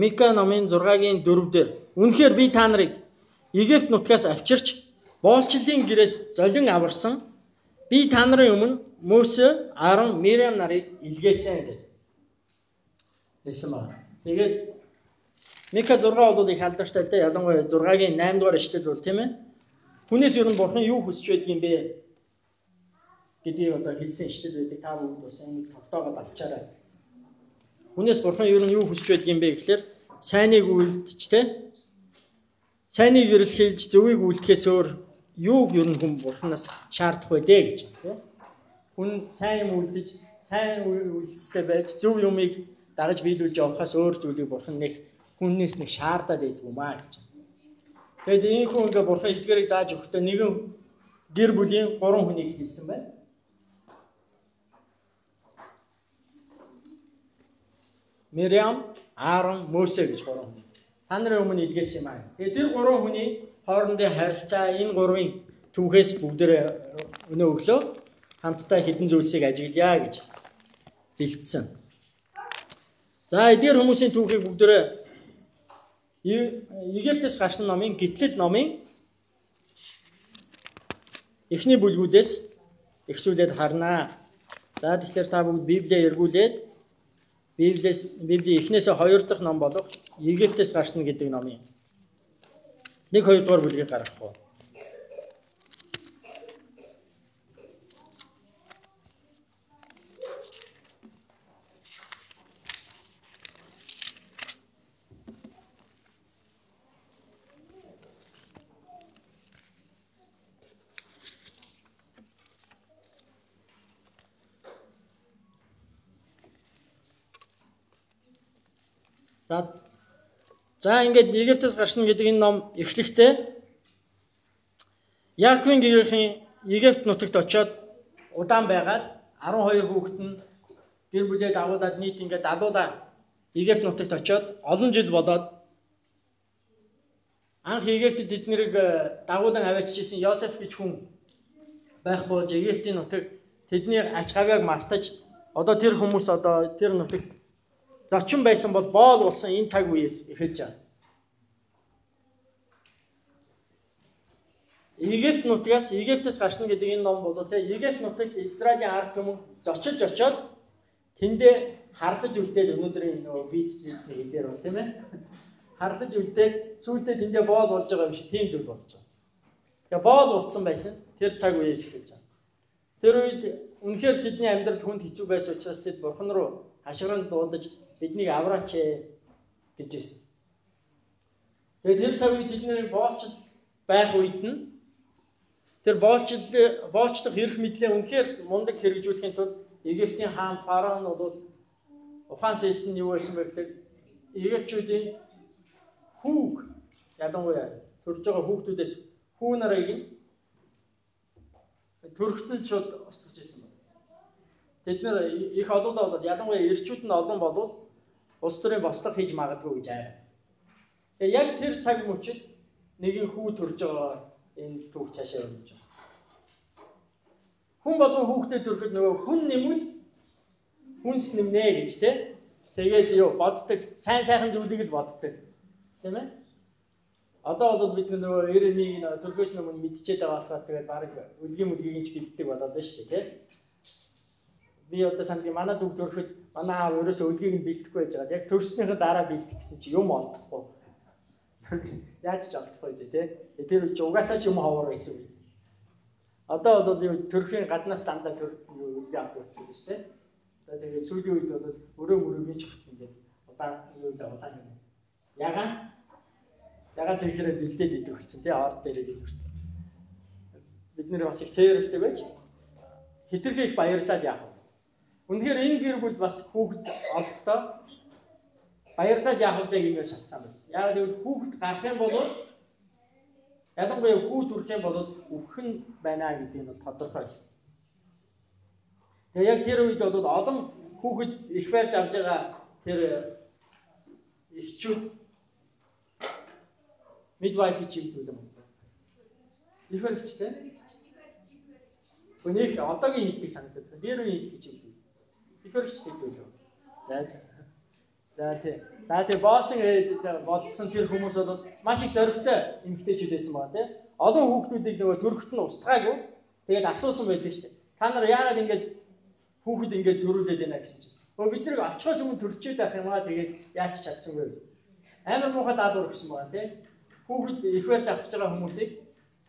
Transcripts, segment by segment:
Мика номын 6-гийн 4 дээр үнэхээр би та нарыг Египт нутгаас авчирч боолчлын гэрээс золин аварсан би та нарын өмнө Мөсө, Аарон, Мириам нарыг илгээсэн гэдэг. Хэлсэн байна. Тэгээд Мика 6 бол их алдартай л дээ. Ялангуяа 6-гийн 8 дугаар ишлэл бол тийм ээ. Хүнээс ер нь бурхан юу хүсэж байдаг юм бэ? гэдгийг одоо хэлсэн ишлэл байдаг. Та бүгд бас энийг тогтоогоод авчаарай. Хүнээс бурхан ер нь юу хүсэж байдаг юм бэ гэхээр сайныг үйлдэж тэ сайныг эрэлхийлж зөвийг үйлдэхээс өөр юуг ер нь хүн бурханаас шаардах вэ дээ гэж тэ хүн сайн юм үйлдэж сайн үйлстэй байж зөв юмыг дагаж биелүүлж явахаас өөр зүйлийг бурхан нэг хүннээс нэг шаардаад байдаг юм аа гэж. Тэгэд энэ хүн ингээ бурхан эдгэрийг зааж өгөхдөө нэгэн гэр бүлийн гурван хүнийг хэлсэн байна. Мириам, Аарон, Мөсө гэж гурван хүн. Та нарын өмнө илгээсэн юм аа. Тэгээ тэр гурван хүний хоорондын харилцаа энэ гурвын түүхээс бүгдээ өнөө өглөө хамтдаа хідэн зүйлсийг ажиглая гэж бэлдсэн. За эдгээр хүмүүсийн түүхийг бүгдээ Египтээс гарсан номын гитлэл номын эхний бүлгүүдээс ихсүүлээд харнаа. За тэгэхээр та бүгд Библийг эргүүлээд Библиэс Библийн эхнээсээ хоёр дахь ном болох Египтээс гарсан гэдэг номын нэг хоёр дугаар бүлгийг гаргах уу. За за ингээд Египтээс гарсан гэдэг энэ ном эхлэхдээ Яаковын гэрийн Египт нутагт очиод удаан байгаад 12 хүүхэд нь гэр бүлээ дагуулад нийт ингээд далуулаа Египт нутагт очиод олон жил болоод анх Египтэд эднэрийг э, дагуулan аваачижсэн Йосеф гэж хүн байхгүй болж Египтийн нутаг тэдний ач гавьяаг мартаж одоо тэр хүмүүс одоо тэр нутагт зочин байсан бол боол болсон энэ цаг үеэс эхэлж байна. Египт нутгаас Египтээс гарсан гэдэг энэ ном бол те Египт нутагт Израилийн ард түмэн зочилж очоод тэндээ харлаж үлдээд өнөөдрийн нөгөө виз визний хэдээр бол тийм ээ. Харлаж үлдээд сүүлдээ тэндээ боол болж байгаа юм шиг тийм зүйл болж байгаа. Тэгээ боол болцсон байсан. Тэр цаг үеэс эхэлж байна. Тэр үед үнэхээр тэдний амьдрал хүнд хэцүү байсан учраас тэд бурхан руу хашгиран дуудаж биднийг авраач гэж хэлсэн. Тэгээд тэр цаг үед бидний боолчл байх үед нь тэр боолчл боолчлох эрх мэдлээ үнэхээр мундаг хэрэгжүүлэхийн тулд Египтийн хаан фараон бол ухаан сэсэн нь юу байсан бэ гэхээр Египтчүүдийн хүүг ялангуяа төрж байгаа хүүхдүүдээс хүү нарыг төрөхтөн шууд устгаж ирсэн байна. Тэд нэр их олоолаа болоод ялангуяа эрчүүд нь олон болвол улс төрийн бослого хийж магадгүй гэж айраа. Тэгээ яг тэр цаг мөчид нэгэн хүү төрж байгаа энэ түүх цаашаа өрнөж байгаа. Хүн болон хүүхдэд төрөхөд нөгөө хүн нэмвэл хүнс нэмнэ гэж те. Тэгээд юу боддог сайн сайхан зүйлийг л боддог. Тийм ээ? Одоо бол бид нөгөө 91-ийн төрхөөс өмнө мэдчихээд байгаа болохоор тэгээд баг үлгийн мүлгийг ч бэлддэг болоод байна шүү дээ, тийм би одоо санд манай дүүг төрөхөд манай аав ерөөсөө өлгийг нь бэлтгэхгүй байж байгаа. Яг төрснөхийн дараа бэлтэх гэсэн чи юм олдохгүй. Яаж ч олдохгүй дээ тий. Тэр чи угаасаа ч юм ховор байсан үг. Одоо бол юу төрхийн гаднаас дандаа төр өлгийн авт үлдсэн шүү дээ. За тэгээд сүүлийн үед бол өрөө мөрөгийн ч хөт ингээд удаан юу л улаан юм. Ягаан ягаан зэрэгээрээ бэлдээд идэх болсон тий. Орд дээр идэх хүртэл. Бид нэр бас их цээрэлтэй байж хитрхийг баярлаад яах Үнэхээр энэ гэр бүл бас хүүхэд олохдоо баярлаад яах вэ гэмээр шалтгаан байсан. Яг л хүүхэд гарах юм бол ялангуяа хүү төрөх юм бол өвхөн байна гэдэг нь бол тодорхой байсан. Тэгээ яг тэр үед бол олон хүүхэд их барьж авж байгаа тэр эхчүүд midwife чигдүүл юм. Их барьжтэй. Өнөөх одоогийн хэллийг санагдаад. Дээр үеийн хэллийг чигдүүл. Тэгэхээр ч тийм үү. За за. За тий. За тий ээж болсон тэр хүмүүс бол маш их зоригтой эмгтээчүүд байсан байгаа тий. Олон хүүхдүүдийг нөгөө төрөхт нь устгаагүй. Тэгээд асуусан байдаг шүү дээ. Та нар яагаад ингэж хүүхэд ингэж төрүүлээд байна гэсэн чинь. Өө бид нэг очихоос өмнө төрчээд байх юм аа тэгээд яаж чадсангүй. Амар муухай даалгавар өгсөн байгаа тий. Хүүхэд их барьж авч байгаа хүмүүсийг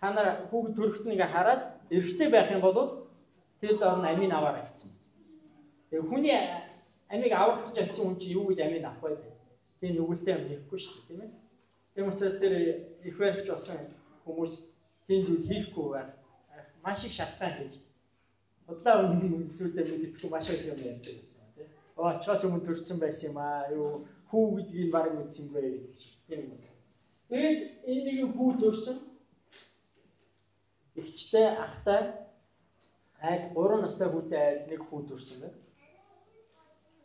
та нар хүүхэд төрөхт нь ингээ хараад эрэгтэй байх юм бол тэр доор нь амийн аваарай гэсэн. Тэгээ хүний амийг авах гэж очисон хүн чинь юу гэж амийг авах вэ? Тийм нүгэлтэй юм хийхгүй шүү дээ, тийм ээ. Тийм учраас тэр их барьж болсон хүмүүс тийм зүйл хийхгүй байх маш их шалтгаан хийж удлаа өмнө өсвөлдөө мэддэхгүй маш их юм ярьдаг гэсэн тийм. Оо чаас өмнө төрсэн байсан юм аа. Юу хүү гэдгийг баг мэдсэнгүй чинь. Тийм. Тэгээд энэ нэг хүү төрсэн ихчтэй ахтай айл 3 настай хүүтэй айл нэг хүү төрсэн байна.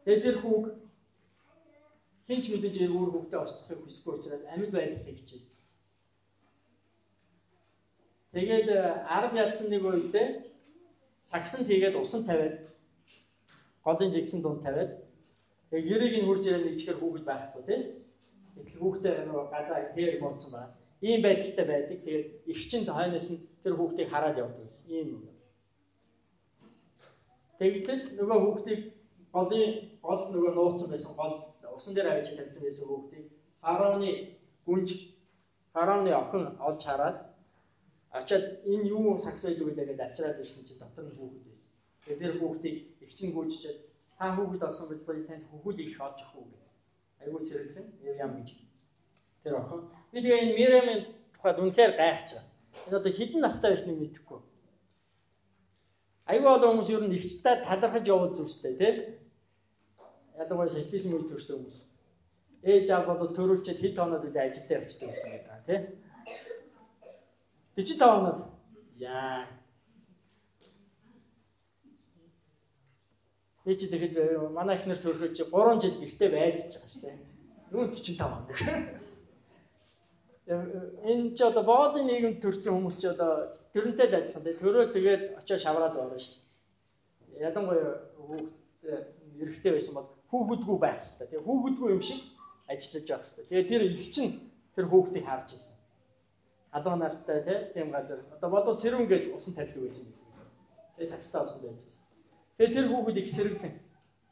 Тэгээд тэр хүүг хинч мэдээж өөр хүүхдээ устгахыг хүсэхгүй учраас амьд байдлыг хичээсэн. Тэгээд 10 ядсан нэг үедээ сагсан тийгээд усан тавиад голын жигсэн дунд тавиад тэгээд ерийг нь хурж ирэх нэг чихэр хүүхэд байхгүй тийм. Гэтэл хүүхдээ нөгөө гадаа хэр мууцсан байна. Ийм байдалтай байдаг. Тэгээд их чинь хойноос нь тэр хүүхдийг хараад явдаг гэсэн. Ийм юм. Тэгтэл нөгөө хүүхдийг голын гол нөгөө нууцсан байсан гол усан дээр авчиж тавьсан байсан хүүхдийг фараоны гүнж фараоны охин олж хараад очиад энэ юу сакс байдаг вэ гэдэг авчираад ирсэн чинь дотор нь хүүхэд байсан. Тэгээд тэр хүүхдийг их чинь гүйчихэд та хүүхэд олсон бол би танд хүүхэд их олж ах уу гэдэг. Айгуу сэргэлэн Мириам гэж. Тэр охин. Би тэгээ энэ Мириамын тухайд үнэхээр гайхаж байгаа. Энэ одоо хэдэн настай байсныг мэдэхгүй. Айгүй олон хүмүүс ер нь ихчтэй талархаж явуул зүйлстэй тийм ялангуяа социализм үед төрсэн хүмүүс. Ээж аав бол төрүүлчихэд хэд хоноод үлээ ажилдаа явчихдаг гэсэн гэдэг тий. 45 хоноод яа. Чи тэгэхэд манай ихнэр төрөхөж 3 жил гэртээ байлгаж байгаа шүү дээ. Юу 45 хоног. Энэ ч одоо боолын нийгэмд төрсэн хүмүүс ч одоо төрөнтэй л адилхан тий. Төрөөл тэгээд очиж шавраа зоорно шүү дээ. Ялангуяа хүүхд эрэгтэй байсан бол хүүхэдгүй байх хэрэгтэй. Тэгээ хүүхэдгүй юм шиг ажиллаж явах хэрэгтэй. Тэгээ тэр их чинь тэр хүүхдийг харж ирсэн. Халуун нартай тийм газар. Одоо бодвол сэрүүн гээд усан тавьдаг байсан. Тэгээ сагтаа усан байж байсан. Тэгээ тэр хүүхэд их сэргэлэн.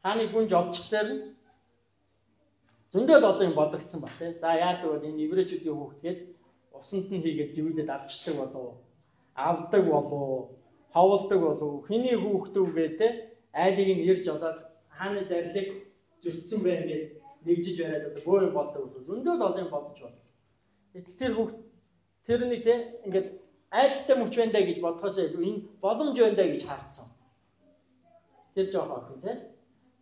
Хааны гүнж олчихлаар зөндөл олон юм бодогдсон ба тий. За яадаг бол энэ еврейчүүдийн хүүхдгээд усанд нь хийгээд живүүлээд авчдаг болов авдаг болов ховолдог болов хиний хүүхдүү те айлыг нь ирж одоод хааны зарлиг зөрчсөн байна гэд нэгжиж бариад одоо бөө болдог бол зөндөл олон бодож байна. Гэтэл тэр хүүхд тэр нэг те ингээд айцтай мөч байна даа гэж бодхоос илүү энэ боломж байна даа гэж харцсан. Тэр жоох охин те.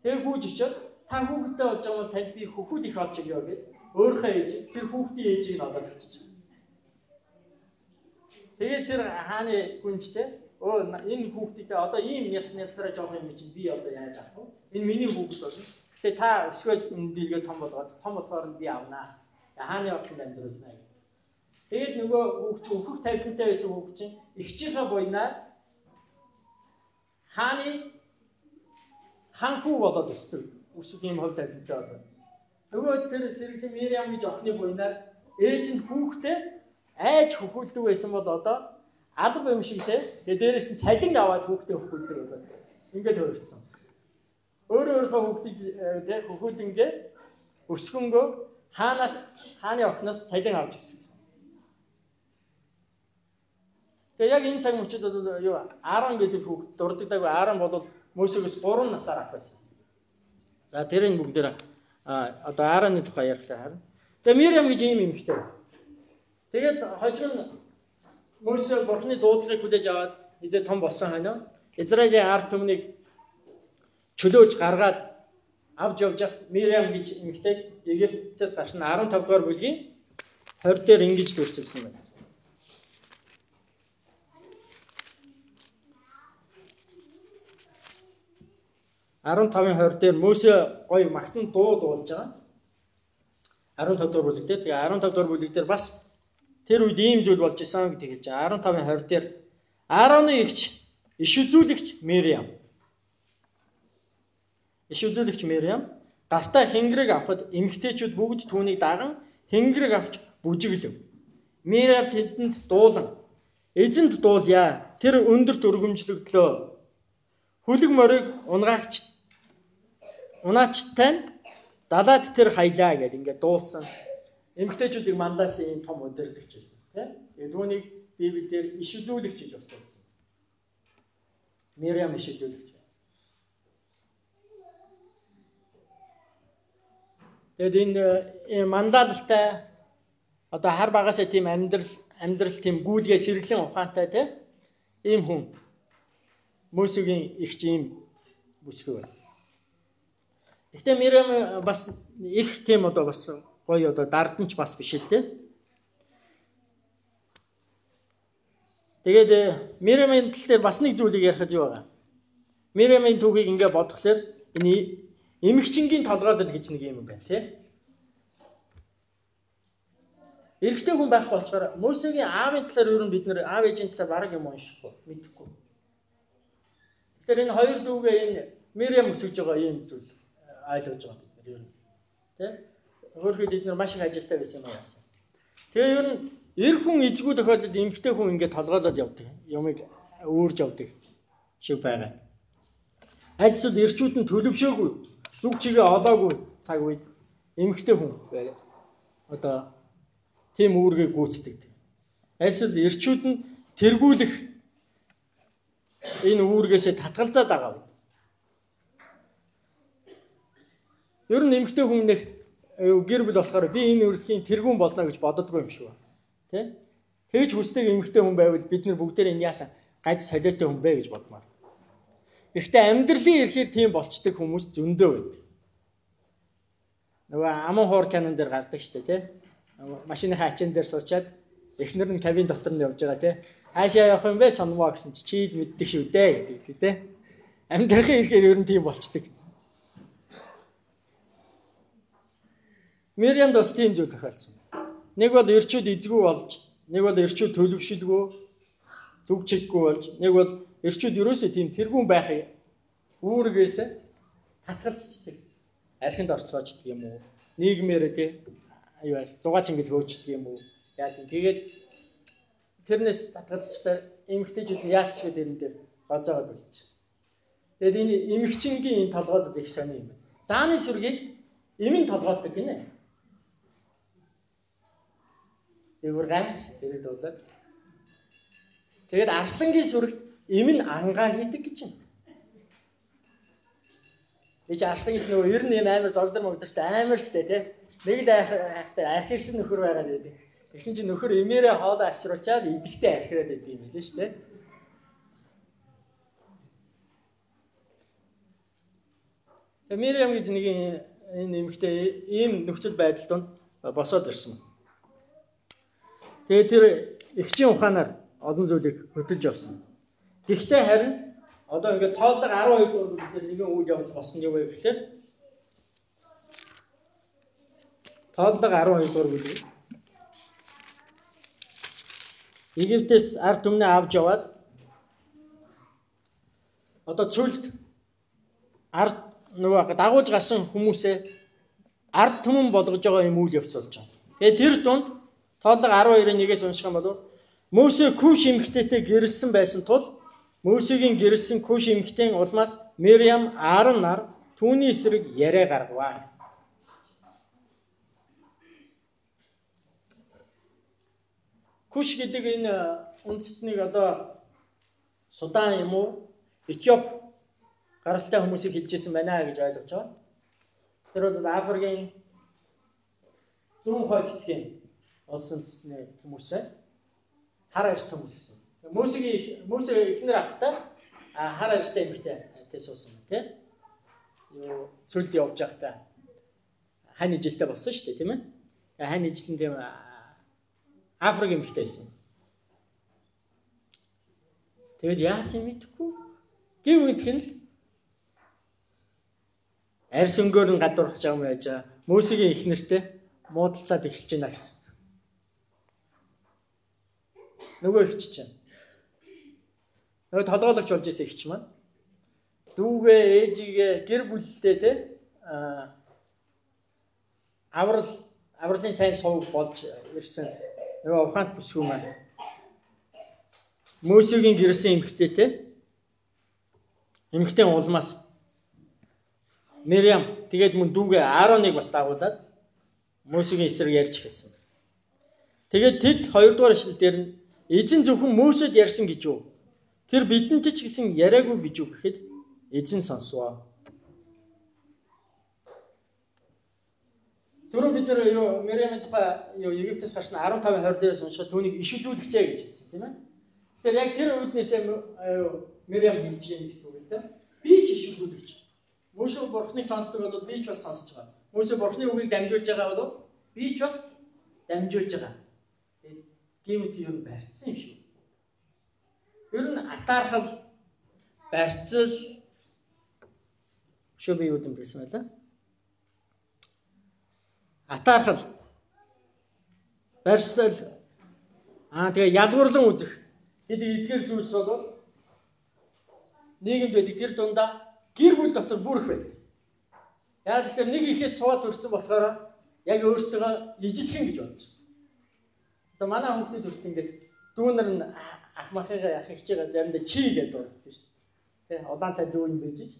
Тэгээ гүйж очиод та хүүхэдтэй болж байгаа бол танд би хөхүүд их олж өгөө гэд өөрийнхөө ээж тэр хүүхдийн ээжийг нь олоод өгч чинь. Тэгээ тэр хааны хүнжтэй өө энэ хүүхдтэй одоо ийм нялт нялцараа жоох юм чинь би одоо яаж авах вэ? Энэ миний хүүхд болно Тэгээ та өсгөөд дийлгээ том болгоод том болохоор би авнаа. Хааны орчинд амьдруулнаа гэх. Тэгээд нөгөө хүүхч өөхөх тавилантай байсан хүүхч чинь ихчийнхээ буйнаа хааны ханхүү болоод өсдөг. Үсэг ийм хувь тавилантай болоод. Нөгөө тэр сэргэлэн Мириам гэж охины буйнаар ээж нь хүүхдээ айж хөхүүлдэг байсан бол одоо алба юм шиг те. Тэгээ дээрэс нь цалин аваад хүүхдээ хөхүүлдэг болоод. Ингээд өөрчлөсөн өөрөө өөрийнхөө хүүхдийг э, тэг хөхүүлэнгээ өсгөнгөө хаанаас хааны охноос цалин авч ирсэн. Тэгээ яг энэ цаг мөчид бол юу 10 гэдэг хүүхд дурддаггүй 10 бол Мөсөгөөс 3 насаар ах байсан. За тэрийн бүгдээр одоо Аароны тухай ярьхлаа харин. Тэгээ Мириам гэж ийм эмэгтэй. Тэгээд хожим нь Мөсө бурхны дуудлагыг хүлээж аваад хизээ том болсон хойно Израилийн ард түмнийг чөлөөлж гаргаад авч явж явах Мириам гэж эмэгтэй Египтээс гарсан 15 дугаар бүлгийн 20 дээр ингэж дүрсэлсэн байна. Аравтавын 20 дээр Мөсө гоё магтан дуу дуулж байгаа. 15 дугаар бүлэг дээр тэгээ 15 дугаар бүлэг дээр бас тэр үед ийм зүйл болж исэн гэдэг хэлж байгаа. 15-ын 20 дээр Аароны эгч иш үзүүлэгч Мириам иш үзүүлэгч Мэриам гартаа хэнгэрэг авахд эмгтээчүүд бүгд түүнийг даган хэнгэрэг авч бүжиглэв. Мирав тэдэнд дуулан эзэнд дуулъя. Тэр өндөрт өргөмжлөгдлөө. Хүлэг морийг унгаагч унаачтай нь далаад тэр хаялаа гэд ингээд дуулсан. Эмгтээчүүдийг манлаас ийм том өдөрдөж байсан. Тийм. Тэгээд түүнийг Библиэлд иш үзүүлэгч гэж бас байсан. Мириам иш үзүүлэгч. Тэгэд энэ мандалтай одоо хар багасаа тийм амьдрал амьдрал тийм гүйлгээ сэргэлэн ухаантай тийм ийм хүн Мөсөгийн их тийм бүсгүй байна. Гэхдээ Мириам бас их тийм одоо бас гоё одоо дарданч бас биш л дээ. Тэгээд Мириамын тал дээр бас нэг зүйлийг ярихад юу байгаа. Мириамын түүхийг ингээ бодглохлоор энэ эмгчингийн толгойлол гэж нэг юм байна тий. Эрэгтэй хүн байхгүй болчоор Мөсегийн аавын талаар ер нь бид нэр аав ээжийн талаар бараг юм уншихгүй мэдэхгүй. Тэгэхээр энэ хоёр дүүгээ энэ Мириам өсөж байгаа юм зүйл ойлгож байгаа бид нар ер нь. Тэ? Өөрөөр бид нар маш их ажилтаа байсан юм яасан. Тэгээ ер нь эр хүн эзгүй тохиолдолд эмгтэй хүн ингээд толгойлоод явдаг. Юмыг өөрж явдаг шиг байгаа. Альсвал эрчүүд нь төлөвшөөгүй, зүг чигээ олоогүй цаг үед эмгтэй хүн. Одоо тийм үүргээ гүйцэтгэдэг. Альсвал эрчүүд нь тэргүүлэх энэ үүргээсээ татгалзаад байгаа үед. Ер нь эмгтэй хүн нэг гэр бүл болохоор би энэ өрхийн тэргүүн болно гэж боддоггүй юм шиг байна. Тэ? Тэгж хүсдэг эмгтэй хүн байвал бид нар бүгдээр энэ яасан гаж солиотой хүн бэ гэж бодмаар. Гэхдээ амьдралын эрхээр тийм болчдөг хүмүүс зөндөө байдаг. Нөгөө аман хоор канон дээр гардаг штэ тий. Машины хаачийн дээр суучаад эхнэр нь кабин дотор нь явж байгаа тий. Хаашаа явах юм бэ сонмоо гэсэн чи чийл мэддэг шүү дээ гэдэг тий. Амьдралын эрхээр ер нь тийм болчдөг. Мириамд бас тийм зүйл тохиолдсон. Нэг бол эрчүүд эзгүй болж, нэг бол эрчүүд төлөвшөлгүй, зүг чиггүй болж, нэг бол эрчүүд ерөөсөө тийм тэргүүн байх үүргээс татгалцчихдаг. Архинд орцоочдөг юм уу? Нийгмээр тий аюу айл зугаа чингэл хөөчдөг юм уу? Яа тийм тэгээд тэрнээс татгалцчихлаа эмгтэйчүүд нь яач гэдэг энэ дээр гоцоогод болчих. Тэгээд энэ эмгчингийн энэ толгойлол их сони юм байна. Зааны сүргийг эмийн толгойлдог гинэ. Дэвэр гайс тэрэг дуулаад. Тэгээд арслангийн сүрэгт эм нь ангаа хийдэг гэж юм. Эч арслангийн нөгөө ер нь юм амар зогдор мөгдөрт амар штэ тий. Нэг л айхтай архирсан нөхөр байгаад байдаг. Тэгсэн чинь нөхөр эмээрээ хоолоо авчруулчаад идэхтэй архираад байдаг юм билээ штэ. Мириам гэж нэг энэ эмэгтэй ийм нөхцөл байдал донд босоод ирсэн. Тэгээ тэр ихчийн ухаанаар олон зүйлийг хөдөлж явсан. Гэхдээ харин одоо ингээд тоолдог 12 дугаар бүлгээр нэгэн үйл явдал болсон юм вэ гэхээр тоолдог 12 дугаар бүлэг Египтээс ард түмнээ авч яваад одоо цүлд ард нөгөө дагуулж гасан хүмүүсээ ард түмэн болгож байгаа юм үйл явц болж байгаа. Тэгээ тэр дунд Тооллого 12-ын 1-ээс унших юм бол Мөсө Куш эмэгтэйтэй гэрэлсэн байсан тул Мөсөгийн гэрэлсэн Куш эмэгтэйн улмаас Мириам Аарон нар түүний эсрэг яриа гаргаваа. Куш гэдэг энэ үндэстнийг одоо Судан юм уу? Этиоп гаралтай хүмүүсийг хилжсэн байна гэж ойлгож байгаа. Тэр бол Африкийн зүүн хойд хэсгийн улсын үндэстний хүмүүс байна. Хар ажил хүмүүс гэсэн. Мөсөгийн мөсө эхнэр авахтаа хар ажилтай эмэгтэй тэ суусан тий. Юу цөлд явж байхдаа хань ижилтэй болсон шүү дээ тийм ээ. Хань ижил нь тийм Африк эмэгтэй байсан. Тэгэд яасан мэдхгүй. Үдх нь л арьс өнгөөр нь гадуурх жам байж мөсөгийн эхнэртэй муудалцаад эхэлж байна гэсэн нөгөө ихч чинь. Нөгөө толгойлогч болж исэн ихч маань. Дүүгээ, ээжигээ гэр бүлтэй те а аврал авралын сайн сувг болж ирсэн нөгөө ухаант бүсгүй маань Мөсөгийн гэрсэн эмхтэй те эмхтэй улмаас Мириам тэгээд мөн дүүгээ Аароныг бас дагуулад Мөсөгийн эсрэг ярьж хэлсэн. Тэгээд тэд хоёрдугаар ишлэл дээр нь эзэн зөвхөн Мөсөд ярьсан гэж юу? Тэр бидэнд ч гэсэн яриаггүй гэж юу гэхэд эзэн сонсвоо. Түрүү бид нэр юу Мириамын тухай юу Египтээс гарч 15 20 дээрээс уншаад түүнийг иш үзүүлэгчээ гэж хэлсэн тийм ээ. Тэгэхээр яг тэр үднээсээ Мириам хэлж юм гэсэн үг л дээ. Би ч иш үзүүлэгч. Мөшө бурхныг сонсдог бол би ч бас сонсож байгаа. Мөшө бурхны үгийг дамжуулж байгаа бол би ч бас дамжуулж байгаа. Гэмт юм барьсан юм шиг. Ер нь атаархал барьцал шүү би юу юм гэсэн байлаа. Атаархал барьцал аа тэгээ ялгуурлан үзэх хэд эдгээр зүйлс бол нийгэмд байдаг тэр дундаа гэр бүл дотор бүр их байдаг. Яа тэгэхээр нэг ихээс цуваад төрсэн болохоор яг өөрсдөө ижилхэн гэж бодож. Одоо манай хүүхдүүд хүртэл ингээд дүүнер нь ах махыгаа ах их чигээ заримдаа чи гэж дууддаг шүү. Тэ улаан цай дүү юм байж ш.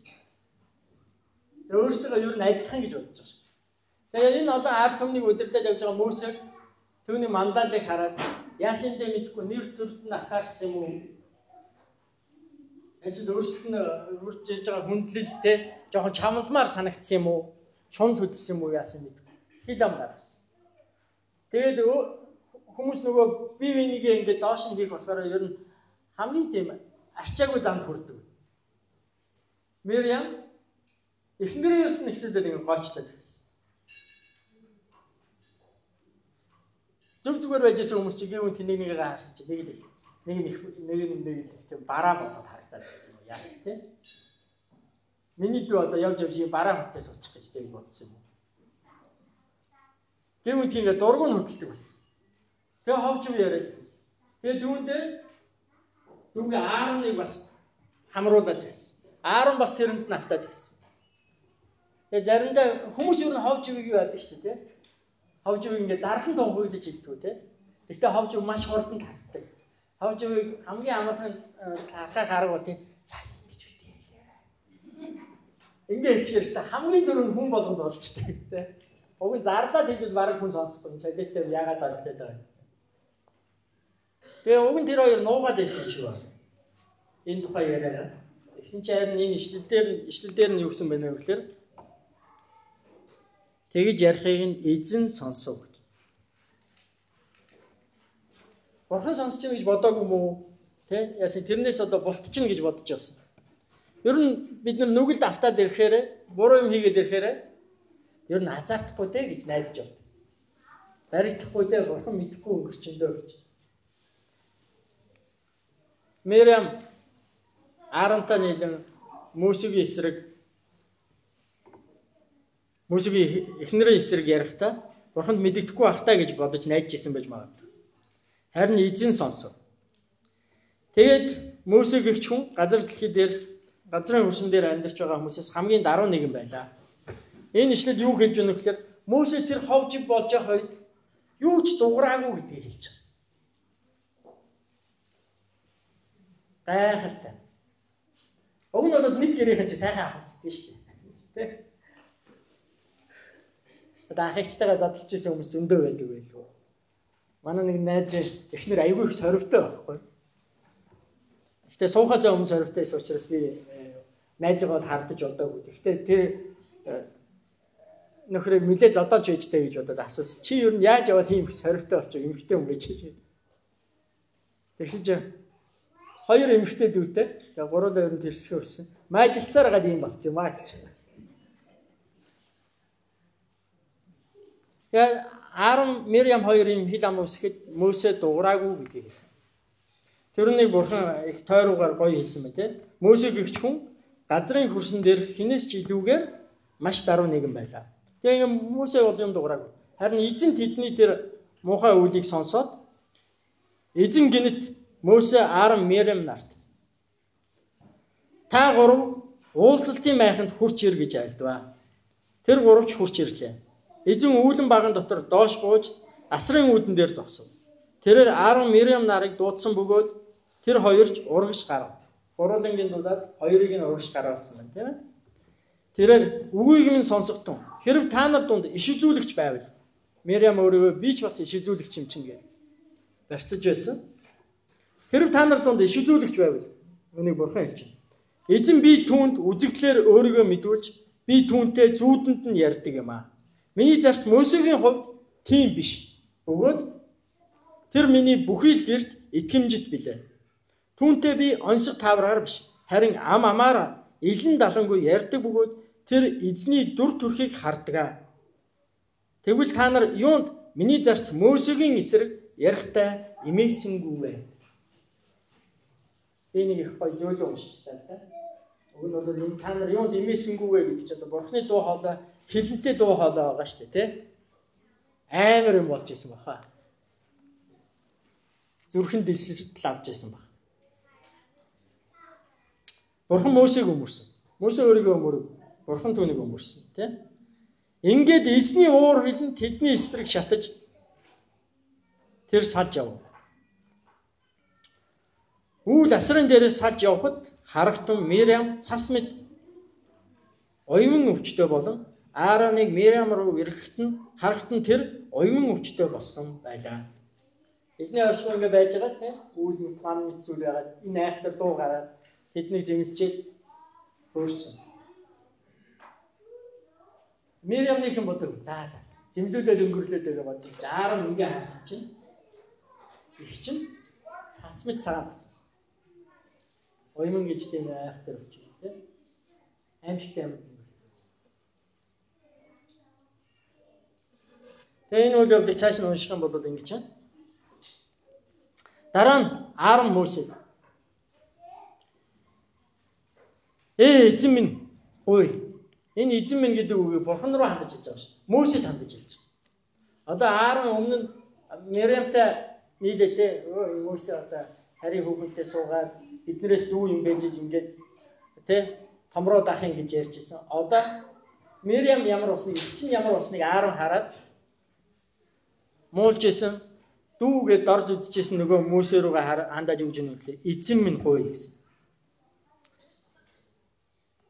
Тэгээ өөрсдөө ер нь адилхан гэж бодож байгаа шүү. Тэгээ энэ олон ард түмнийг удирдах явж байгаа мөсөг түүний мандалыг хараад яасан дэ мэдгүй нэр төрөлд нь атаа гэсэн юм уу? Эсвэл өөрсдөд нь үрж ирж байгаа хүндлэл те жоохон чамламар санагдсан юм уу? Шунал хөдөлсөн юм уу яасан мэдгүй. Хил ам гаргасан. Тэгээд хүмүүс нөгөө бие бинийгээ ингээд доош нь хийх болохоор ер нь хамгийн тийм арчаагүй замд хүрдэг. Мириам эхнэрээс нь ихсэлдээд ингээд гоочтод гэсэн. Зөв зүгээр байж байгаа хүмүүс чи гівэн тэнийг нэгээ харсан чи нэг л нэг нэг нэг нэг тийм бараа болоод харагдаад байсан юм яах тийм. Миний дүү одоо явж явж бараа хүнтэй суулчих гэж тийм бодсон юм. Гівэн тийм ингээд дургуун хөдөлдөг болсон. Тэгээ ховж юу яриад байсан. Тэгээ дүүндээ дүүгээ Аароныг бас хамруулад байсан. Аарон бас тэрэнд нафтаад байсан. Тэгээ заримдаа хүмүүс юу н ховж юу байдаг шүү дээ. Ховж юу ингээ зархан тун хуйлаж хэлдэг үү те. Гэхдээ ховж юу маш хурдан тархдаг. Ховж юу хамгийн амархан тархах арга бол тийм цаа ингэж үтэй хэлээ. Ингээ хэлчихээрс хамгийн дөрөв хүн болгонд болчтой те. Уг нь зарлаад хэлвэл бараг хүн сонсохгүй. Садэттэй яагаад ойлгох гэдэг. Тэгээ уг нь тэр хоёр нуугаад байсан шиг байна. Энэ тухай яриа. Тэгсэн чинь харин энэ ишлэл дээр ишлэл дээр нь юу гэсэн байна вэ гэхээр тэгж ярихыг нь эзэн сонсов. Бурхан сонсч гэж бодоогүй мүү? Тэ? Яасан тэрнээс одоо бултчихна гэж бодож байсан. Ер нь бид нар нүгэлд автаад ирэхээр буруу юм хийгээд ирэхээр ер нь азартахгүй те гэж найдаж бод. Баригдахгүй те бурхан мэдэхгүй өнгөрчөндөө гэж. Мэрям Ааронтай нийлэн Мөсөгийн эсрэг Мөсөгийн эхнэрийн эсрэг ярихдаа Бурханд мэддэхгүй ахтаа гэж бодож найдаж исэн байж магадгүй. Харин эзэн сонсов. Тэгээд Мөсөг гихч хүн газар дэлхий дээр газрын хөршин дээр амьдарч байгаа хүмүүсээс хамгийн даруй нэгэн байлаа. Энэ ишлэл юу хэлж өгнө гэхээр Мөсө тэр ховж болж байгаа үед юу ч дуграагүй гэдгийг хэлж байгаа. Гайхалтай. Уг нь бол нэг гэрийнхэн чи сайхан авалцдаг шүү дээ. Тэ? Одоо ахигчтайгаа задлж исэн хүмүүс зөндөө байдаг байлгүй. Манай нэг найз эхнэр айгүй их соривтой байхгүй. Гэтэ суухаас өмнө соривтой байсан учраас би э, найзгаа бол хардаж удаагүй. Гэтэ тэр э, нөхрийг нилээ зодоож байжтэй гэж бодоод асуусан. Чи юу яаж яваа тийм их соривтой болчих юм эмхтэй юм чи. Тэгсэн чинь хоёр эмэгтэй дүүтэй. Тэгээ гуруулаа ер нь тэрсгээ өссөн. Маажилцаар гад юм болц юм аа гэж. Тэгээ Аарон Мириам хоёрын хил ам үсгэд Мөсө дуураагүй гэдгийг хэлсэн. Тэрнийг бурхан их тойруугаар гоё хэлсэн байна те. Мөсө гихч хүн газрын хөрсөн дээр хинээс ч илүүгээр маш даруй нэгэн байлаа. Тэгээ юм Мөсө бол юм дуураагүй. Харин эзэн тэдний тэр муухай үйлийг сонсоод эзэн гинэт Мөсө Аарон Мэрем нарт та гурав уулзалтын майханд хурч ир гэж айлдваа. Тэр гуравч хурч ирлээ. эзэн үүлэн баган дотор доош бууж асрын үүдэн дээр зогсов. Тэрээр Аарон Мириам нарыг дуудсан бөгөөд тэр хоёрч урагш гарав. Гурвангийн дулаад хоёрыг нь урагш гаргасан байна тийм ээ. Тэрээр үгийг минь сонсогдсон. Хэрв та нар дунд иш үзүүлэгч байвал Мириам өөрөө би ч бас иш үзүүлэгч юм чинь гэж барьцаж байсан. Хэрв та нар дунд иш үзүүлэгч байвал үнийг бурхан хэлж байна. Эзэн би түүнд үзэгдлэр өөрийгөө мэдүүлж би түүнтэй зүүдэнд нь ярьдаг юм аа. Миний зарц Мөсегийн хувьд тийм биш. Бөгөөд тэр миний бүхий л гэрт итгэмжит билээ. Түүнтэй би онцгой тавраар биш харин ам амаараа илэн далангүй ярьдаг бөгөөд тэр эзний дүр төрхийг хардгаа. Тэгвэл та нар юунд миний зарц Мөсегийн эсрэг ярихтай имээсэнгүү вэ? Би нэг их гоё зөөлөн уншиж таа та. Уг нь бол энэ та нар юунд имээсэнгүү вэ гэдэг чинь одоо бурхны дуу хоолой хилэнтэй дуу хоолой байгаа шүү дээ, тэ? Амар юм болж исэн баха. Зүрхэн дэсэлт авч исэн баг. Бурхан Мосег өмөрсөн. Мосе өөрийгөө өмөрөв. Бурхан түүнийг өмөрсөн, тийм? Ингээд эзний уур хилэн тэдний эсрэг шатаж тэр салж яв. Үүл асрын дээрээс салж явхад харагтун Мириам цас мэд оюун өвчтөй болон Аароныг Мириам руу ирэхэд нь харагтун тэр оюун өвчтөй болсон байлаа. Эзний оршин ингээ байж байгаа тийм үүл мэд ман мэд зүйл ягаад энэ айхтар дуу гараад тэднийг зэмлчээд өөрсөн. Мириамны хэн бодог. За за. Зэмлүүлээд өнгөрлөөд байгаа бодож чи Аарон ингээ харсан чинь их чинь цас мэд цагаан болчихсон. Оюун гэж тийм айхтар өвч тийм аимшигтай юм. Тэгээ энэ үйл явдлыг цааш нь унших юм бол ингэж байна. Дараа нь Аарон Мөсед Ээ эзэн минь ой энэ эзэн минь гэдэг үгийг бурхан руу хандаж хэлж байгаа ш. Мөсөд хандаж хэлж байгаа. Одоо Аарон өмнө нь Мириамтай нийлээ те Мөсө одоо харийн хүүхэнтэй суугаад биднээс зүү юм байж ингээд те томроо дах юм гэж ярьж исэн. Одоо Мириам ямар усныг чинь ямар усныг Аарон хараад муулж исэн дүүгээ дорж үзчихсэн нөгөө Мөсө рүүгээ хандаад юу гэж нүглээ. Эзэн минь гуй гэсэн.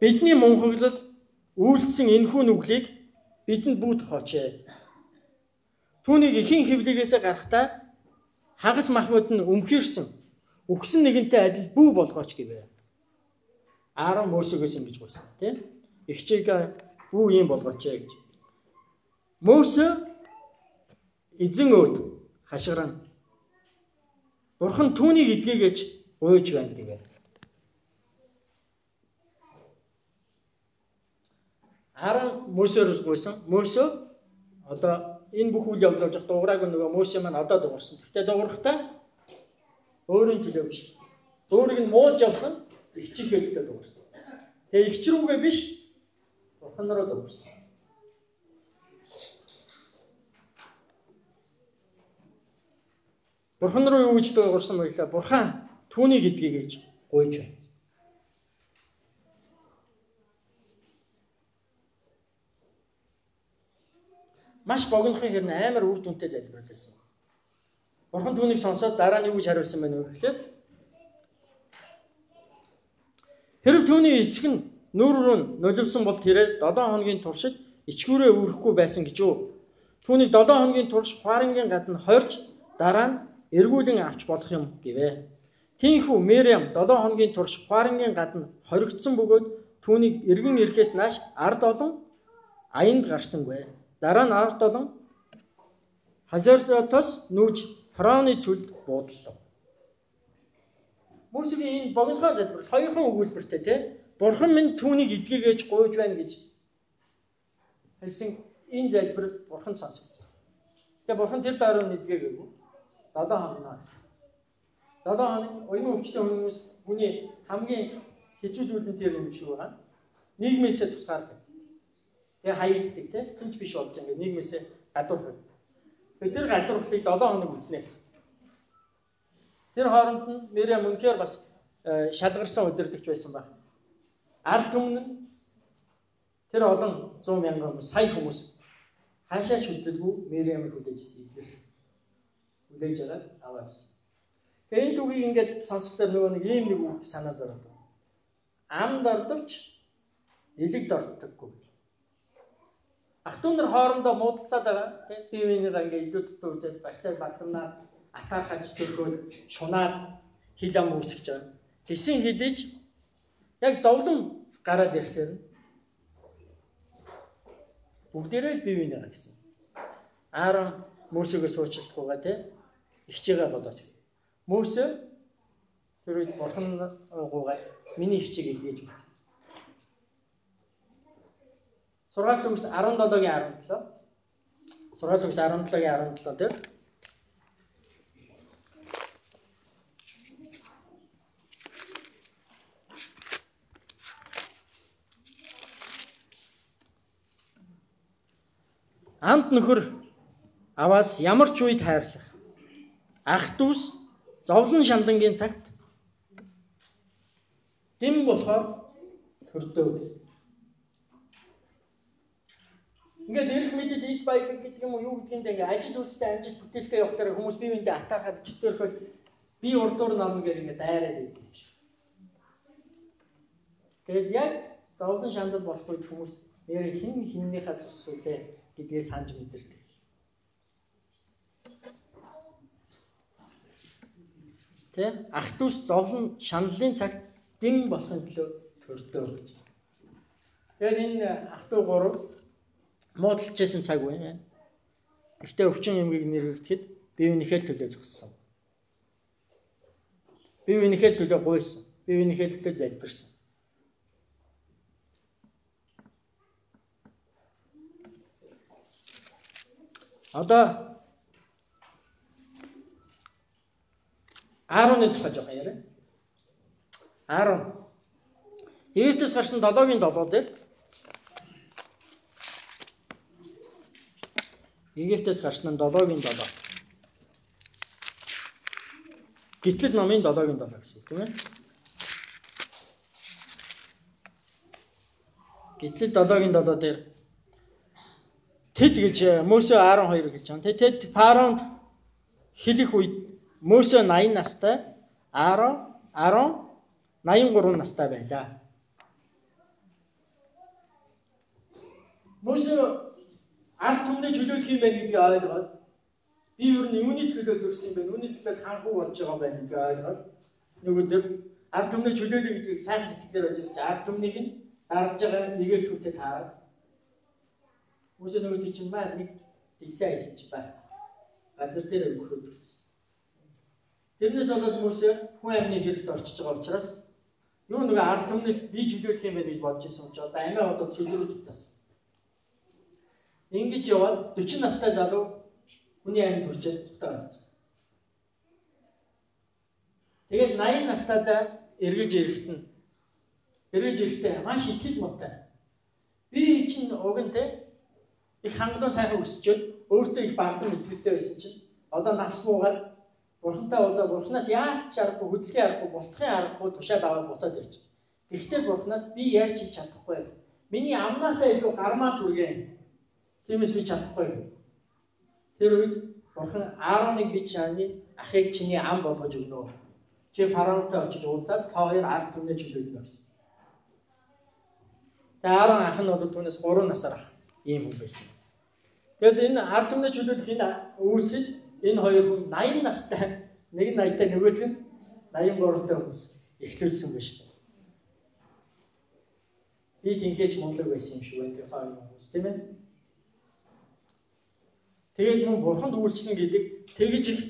Бидний мунхаглал үйлдсэн энэхүү нүглийг бидэнд бүү тохиочээ. Түүнийг ихийн хөвлөгөөсөө гарахтаа хагас махбод нь өмхөрсөн өгсөн нэгэнтэй адил бүү болгооч гэвэ. Аарон Мөсөгөөс ингэж гуйсан тийм. Ихчийг бүү юм болгооч гэж. Мөсө эзэн өөд хашгиран Бурхан түүнийг эдгээгэж гуйж байна гэвэ. Харан Мөсөөрөөс гуйсан. Мөсө одоо энэ бүх үйл болж байгаа дугаараагүй нөгөө Мөсө маань одоо дуурсан. Гэхдээ дуурахтаа өөрийн төлөө биш. Өөрийг нь муулж авсан ихчийнхээ төлөө дуурсан. Тэгээ ихч рүүгээ биш бурхан руу дуурсан. Бурхан руу юу гэж дуурсан байлаа? Бурхан түүнийг эдгэе гэж гуйж байна. маш богинохын хэрнээ амар үр дүнтэй залбирласан. Бурхан түүнийг сонсоод дараа нь юу гэж хариулсан бэ вэ гэхээр Хэрв түүний эцэг нь нүүр рүү нулимсан бол тэрээр 7 хоногийн туршид ичгүүрээ үүрэхгүй байсан гэж юу? Түүнийг 7 хоногийн турш хуарангийн гадна хорж дараа нь эргүүлэн авч болох юм гэвэ. Тийхүү Мэриам 7 хоногийн турш хуарангийн гадна хоригдсон бөгөөд түүнийг эргэн ирэхээс нааш ард олон аянд гарсангүй. Дараа нь ард олон Хазертос нүүж фараоны цүлд буудлаа. Мөсөгийн энэ богинохоо залбирал хоёрхан өгүүлбэртэй тий. Бурхан минь түүнийг эдгийгээж гуйж байна гэж хэлсэн энэ залбирал бурхан сонсогдсон. Тэгээ бурхан тэр дараа нь эдгээгээгүй. 7 хоногноос. 7 хоног оюун өвчтөе хүмүүс хүний хамгийн хэцүү зүйл нь тэр юм шиг байгаа. Нийгмээсээ тусгаарлаа. Тэгээ хаягддаг тийм хинч биш болж ингээд нийгмээсээ гадуур хөвд. Тэгээд тэр гадуурхлыг 7 хоног үзнэ гэсэн. Тэр хооронд нь Мэриам үнэхээр бас э, шалгарсан удирдахч байсан ба. Ард түмэн нь тэр олон 100 мянган хүмүүс, сая хүмүүс хаашаач хөдөлгүй Мэриамыг хүлээж идэх. Хүлээж аваад аваа явсан. Тэгээ энэ түүхийг ингээд сонсохлоор нөгөө нэг ийм нэг үг санаад ороод. Амд ордовч элэгд ордоггүй. Ах トゥ нар хоорондоо муудалцаад байгаа. Тэг бие биенийгээ ингээд илүү дутуу үзээд барьцаад багдамнаа атаархаж төрхөөд шунаад хил ам үүсгэж байгаа. Тэсэн хэдиж яг зовлон гараад ирэхлээр бүгдээрээ л бие биенийгээ гэсэн. Аарон Мөсөгөө суучлахгүй те ихчээгээ бодооч гэсэн. Мөсө тэр үед бурхан гуугаа миний ихчийг эдгэж байна. Сургаалт төгс 17-гийн 17. Сургаалт төгс 17-гийн 17 дээр Анд нөхөр аваас ямар ч үед хайрлах. Ах дүүс зовлон шаналнгийн цагт дэм болохоор төрдөө гэсэн. Ингээд эрх мэдэл ид баялаг гэдэг юм уу юу гэдгийг ингээ ажил үйлстэй амжилт бүтээлтэй явахлаар хүмүүс бие биендээ атаархаад чөтөрхөл би урдуур номн гэр ингээ дайраад идэв юм шиг. Тэгээд яг зовлон шандал болох үед хүмүүс нэр хин хиннийхээ цус үлээ гэдгээ санаж мэдэрдэг. Тэ ах トゥ ус зовлон шаналлын цагт дэм болохын төлөө төрдөө гэж. Тэгээд энэ ах トゥ гурав муудалчсэн цаг үе байна. Гэхдээ өвчин эмгийг нэрвэгдэхэд бие биенийхээ төлөө зогссон. Бие биенийхээ төлөө гуйсан. Бие биенийхээ төлөө залбирсан. Одоо Аароны тухай жоохон яриа. Аарон Египтээс гарсан 7-гийн 7 дээр Египтээс гарсан нь 7-гийн 7. Гитлэл номын 7-гийн 7 гэсэн тийм ээ. Гитлэл 7-гийн 7 дээр Тэд гэж э, Мөсө 12 хэлж байгаа. Тэд Фаронд хэлэх үед Мөсө 80 настай, Аарон Аарон 83 настай байлаа. Мөсө ард түмний чөлөөлөх юм байна гэдгийг ойлгоод би ер нь юуны төлөө төрсөн юм бэ? Үүний төлөө ханхуу болж байгаа юм байна гэдгийг ойлгоод нөгөөдөр ард түмний чөлөөлөх гэдгийг сайн сэтгэлээр бодож чинь ард түмнийг нь дарлаж байгаа нэгээр түүтэй таараад Мөсө нөгөө тийч юм байна нэг дэлсээ хийсэн ч байна. Газар дээр өгөхөд өгсөн. Тэрнээс болоод Мөсө хүн амны хэрэгт орчиж байгаа учраас юу нөгөө ард түмнийг би чөлөөлөх юм байна гэж бодож исэн учраас одоо амиа одоо цөлрөө зүгтсэн. Ингэж яваад 40 настай залуу хүний амьд төрчөөд зүгтээ авцсан. Тэгээд 80 настайдаа эргэж ирэхэд нь эргэж ирэхдээ маш ихтгэл мотой. Би чинь уг нь те их хангалуун сайхан өсчөөд өөртөө их бардам итгэлтэй байсан чинь одоо навс буугаад бурхантай уулзаа бурханаас яалч аргагүй хөдөлгөөн аргагүй бултахын аргагүй тушаад аваад буцаад ирж. Гэхдээ бурханаас би яаж хийж чадахгүй. Миний амнаасаа илүү гармаа түргэн. Тиймээс би чадахгүй. Тэр үед бурхан Аароныг би чааны ахыг чиний ам болгож өгнө. Чи фараонтой очиж уулзаад та хоёр ард түмнээ чөлөөлнө гэсэн. Тэгээ Аарон ах нь бол түүнээс 3 насаар ах ийм хүн байсан. Тэгэд энэ ард түмний чөлөөлөх энэ үйлсийг энэ хоёр хүн 80 настай нэг нь 80 тай нөгөөх нь 83 тай хүмүүс эхлүүлсэн байна шүү дээ. Би тэнхээч мундаг байсан юм шиг байна тэр хоёр хүмүүс тийм ээ. Тэгээд мөн бурханд үйлчлэн гэдэг тэгэж их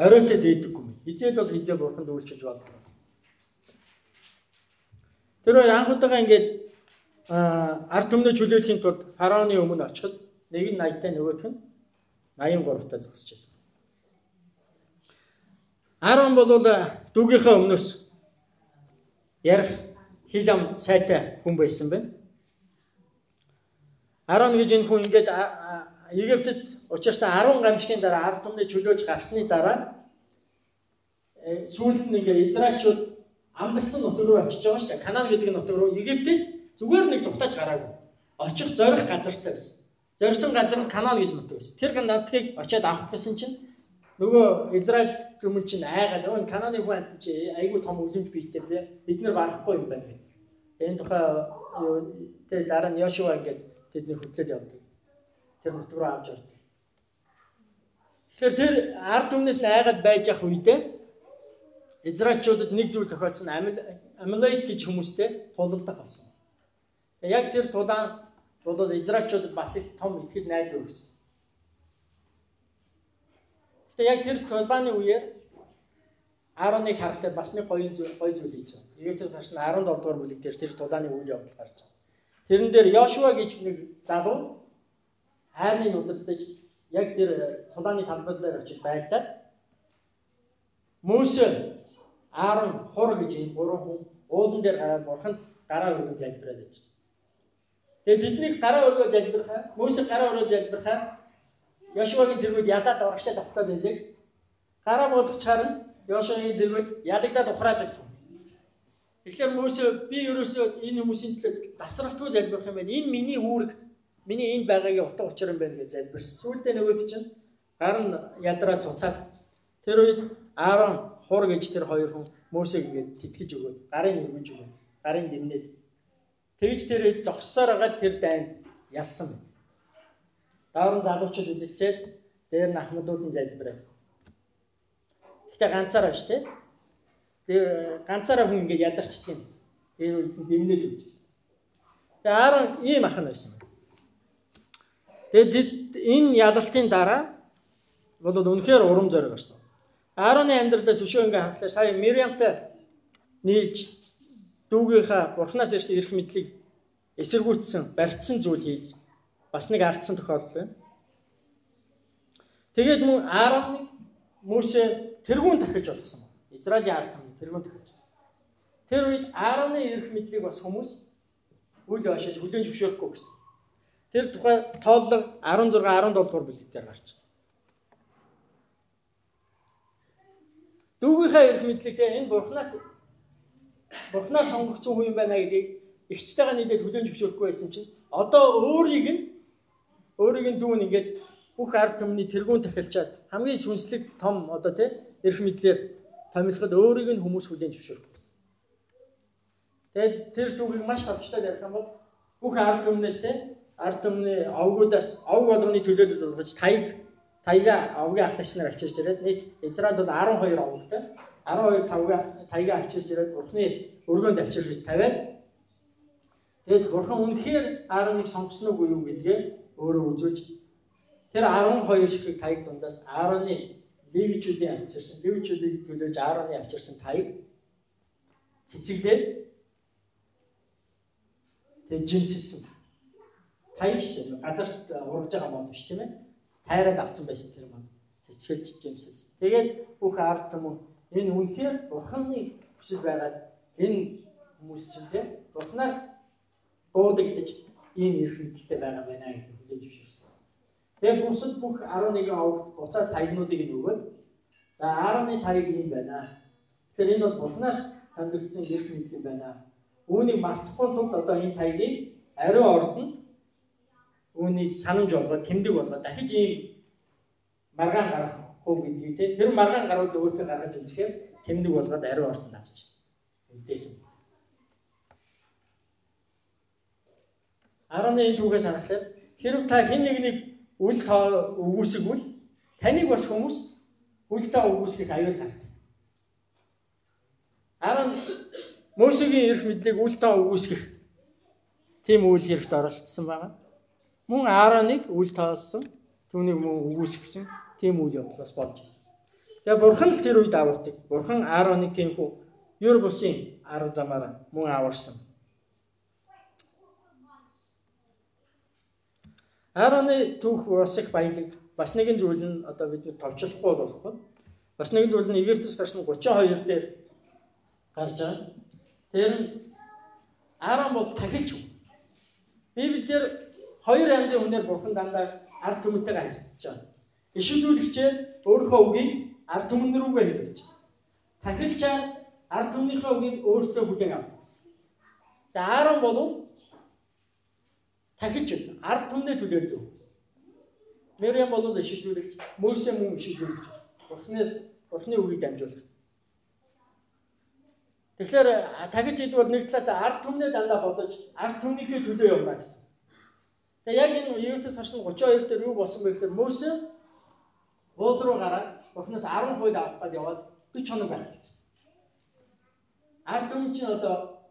оройтой дээдэггүй. Хизээл бол хизээ бурханд үйлчилж болно. Тэр хоёр анх удаага ингээд ард түмнээ чөлөөлөхийн тулд фараоны өмнө очиход нэг нь 80 тай нөгөөх нь 83 тай зогсож байсан. Арон бол дүүгийнхээ өмнөөс ярих хил ам сайтай хүн байсан байна. Арон гэж энэ хүн ингээд Египтэд учирсан 10 гамшигын дараа ард түмний чөлөөж гарсны дараа э, сүүлд ингээд Израильчууд амлагдсан нутаг руу очиж байгаа шүү дээ. Канаан гэдэг нутаг руу Египтээс Зүгээр нэг зүгтаж гараагүй. Очих зорих газартай байсан. зорьсон газар нь Канаан гэж нутаг байсан. Тэр нутгийг очиад авах гэсэн чинь нөгөө Израиль хүмүүс чинь айгаад өө Кананы хүн амт чи айгүй том үлэмж биетэй бид нар барахгүй юм байна гэдэг. Энэ тухай тэр дараа нь Йошуа ингээд тэдний хөтлөд явдаг. Тэр нутг руу авч ордог. Тэгэхээр тэр ард түмнээс нь айгаад байж ах үедээ Израильчуудад нэг зүйл тохиолдсон Амалейк гэж хүмүүстэй тулалдах болсон. Яг тэр тулаан бол Израильчуудад бас их том итгэл найдвар өгсөн. Тэгээ яг тэр тулааны үеэр 11 харахад бас нэг гоё зүйл гоё зүйл хийж байгаа. Египтээс гарсан 17 дугаар бүлэг дээр тэр тулааны үйл явдал гарч байгаа. Тэрэн дээр Йошуа гэж нэг залуу хайрны удирдаж яг тэр тулааны талбар дээр очиж байлдаад Мөсө Аарон хур гэж энэ гурван хүн уулан дээр гараад бурханд гараа өргөн залбираад байж. Тэгээд тэднийг гараа өргөө залбирхаа, Мөсө гараа өргөө залбирхаа Йошуагийн зэргүүд ялаад урагшаад автаад байдаг. Гараа болгочаар нь Йошуагийн зэргүүд ялагдаад ухраад байсан. Тэгэхээр Мөсө би ерөөсөө энэ хүмүүсийн төлөө тасралтгүй залбирх юм байна. Энэ миний үүрэг, миний энд байгаагийн утга учир юм байна гэж залбирсан. Сүүлдээ нөгөөд чинь гар нь ядраа цуцаад тэр үед Аарон хур гэж тэр хоёр хүн Мөсег ингээд тэтгэж өгөөд гарын өргөж өгөө. Гарын дэмнээд тэгж тэр зогссоор байгаа тэр дайнд ялсан. Даавар залуучууд үзэлцээд дээр нь ахмадууд нь залбираа. Гэхдээ ганцаараа биш те. Тэгээ ганцаараа хүн ингээд ядарчдаг юм. Тэр үед дэмнээд өгчээсэн. Тэгээ Аарон ийм ах нь байсан. Тэгээд энэ ялалтын дараа бол үнэхээр урам зориг гарсан. Аароны амьдралаас өшөө ингээ хамтлаа сая Мириамтай нийлж дүүгийнхаа бурхнаас ирсэн эрх мэдлийг эсэргүүцсэн, барьцсан зүйл хийж бас нэг алдсан тохиолдол байна. Тэгээд мөн Аароныг Мөсө тэргүүн тахилж болгосон байна. Израилийн ард түмний тэргүүн тахилж. Тэр үед Аароны эрх мэдлийг бас хүмүүс үл ошиж хүлээн зөвшөөрөхгүй гэсэн. Тэр тухай тооллого 16 17 дугаар бүлэгтээр гарч. Дүүгийнхаа эрх мэдлийг те энэ бурхнаас бурхнаас сонгогдсон хүн юм байна гэдгийг эгчтэйгээ нийлээд хүлээн зөвшөөрөхгүй байсан чинь одоо өөрийг нь өөрийг нь дүүн ингээд бүх ард түмний тэргүүн тахилчаад хамгийн сүнслэг том одоо тий эрх мэдлэр томилоход өөрийг нь хүмүүс хүлээн зөвшөөрөх. Тэгээд тэр түүхийг маш товчтой ярих юм бол бүх ард түмнээс тий ард түмний овгуудаас ов болгоны төлөөлөл болгож таяг таяга овгийн ахлагч нар авчирч ирээд нийт Израиль бол 12 овгтой. 12 тавга таяга авчирч ирээд бурхны өргөөнд авчирч тавиад тэгээд бурхан үнэхээр Аароныг сонгосноо уу юу гэдгээ өөрөө үзүүлж тэр 12 ширхэг таяг дундаас Аароны левичүүдийн авчирсан левичүүдийг төлөөлж Аароны авчирсан таяг цэцэглээд тэг жимсэлсэн таяг шүү дээ газарт ургаж байгаа мод биш тийм ээ тайраад авцсан байсан тэр мод цэцгэлж жимсэлсэн тэгээд бүх ард түмэн энэ үнэхээр бурханы хүсэл байгаад энэ хүмүүс чинь тийм бурхнаар буудагдж ийм эрх мэдэлтэй байгаа байна гэж хүлээж зөвшөөрсөн. Тэгээ бусад бүх 11 овогт буцаад таягнуудыг нь өгөөд за 10-ны таяг юм байна. Тэгэхээр энэ бол бурхнаас тандагдсан эрх мэдэл юм байна. Үүнийг мартахгүй тулд одоо энэ таягийг ариун ордонд үүний санамж болгоод тэмдэг болгоод дахиж ийм маргаан гаргахгүй гэдгийг тийм тэр маргаан гарвал өөртөө гаргаж үзэхээр тэмдэг болгоод ариун ордонд авч үлдээсэн. 11 түүхээс харахад хэрв та хэн нэгнийг үл тоо өгөөсгөл таныг бас хүмүүс үл тоо өгөөсгөх аюул гардаг. 10 Мөсегийн эрх мэдлийг үл тоо өгөөсгөх тийм үйл хэрэгт оролцсон байгаа. Мөн Аароныг үл тоолсон, түүнийг мөн өгөөсгсөн тийм үйл явдал бас болж ирсэн. Тэгээ бурхан л тэр үед авардаг. Бурхан Аароныг тиймхүү юр бусын арга замаар мөн аварсан. Аароны түүх бас их баялаг. Бас нэгэн зүйл нь одоо бид товчлохгүй болохгүй. Бас нэгэн зүйл нь Египтээс гарсан 32 дээр гарч байгаа. Тэр нь Аарон бол тахилч. Библиэр хоёр янзын хүнээр бурхан дандаа ард түмэнтэйгээ харилцаж байгаа. Иш үзүүлэгчээр өөрийнхөө үгийг ард түмэн рүүгээ хэлж байгаа. Тахилчаар ард түмнийхээ үгийг өөртөө бүлээн авдаг. Тэгээ Аарон бол тахилж байсан. Ард түмнээ өгсөн. Мэриам бол иш үзүүлэгч, Мөсе мөн иш үзүүлэгч байсан. Бурхнаас Бурхны үгийг дамжуулах. Тэгэхээр тахилж идэх бол нэг талаас ард түмнээ дандаа бодож, ард түмнийхээ төлөө явна гэсэн. Тэгээ яг энэ Египтээс харсан 32 дээр юу болсон бэ гэхээр Мөсе уулд руу гараад Бурхнаас 10 хууль авах гээд яваад 40 хоног гэсэн. Ард түмэн чинь одоо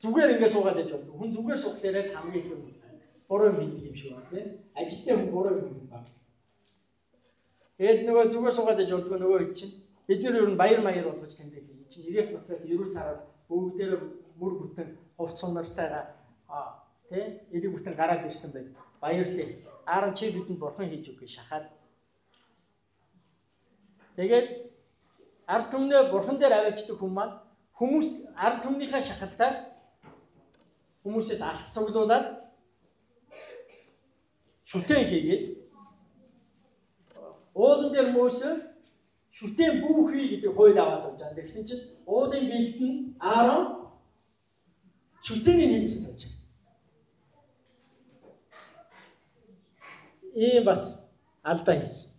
зүгээр ингэ суугаад яж болдог. Хүн зүгээр суухлаараа л хамгийн их юм буруу юм хийдэг юм шиг байна тийм. Ажилтны хүн буруу юм баг. Тэгээд нөгөө зүгээр суугаад яж болдог нөгөө хэд чинь бид нар ер нь баяр маяр болгож тэмдэг хий. Чинь ирэх нутгаас эрүүл сараар бүгдээр мөр бүтэн хувц сунартайгаа аа тийм элэг бүтэн гараад ирсэн байд. Баярлээ. Ааран чи бидэнд бурхан хийж өгөх шахаад. Тэгээд ард түмнээ бурхан дээр аваачдаг хүмүүс маань хүмүүс ард түмнийхээ шахалтаар хүмүүсээс алт цуглуулад шүтэн хийгээд уулан дээр мөөсө шүтэн бүүхий гэдэг хууль аваас авч байгаа. Тэгсэн чинь уулын бэлт нь Аарон шүтэний нэгдсэн сууж ийм бас алдаа хийсэн.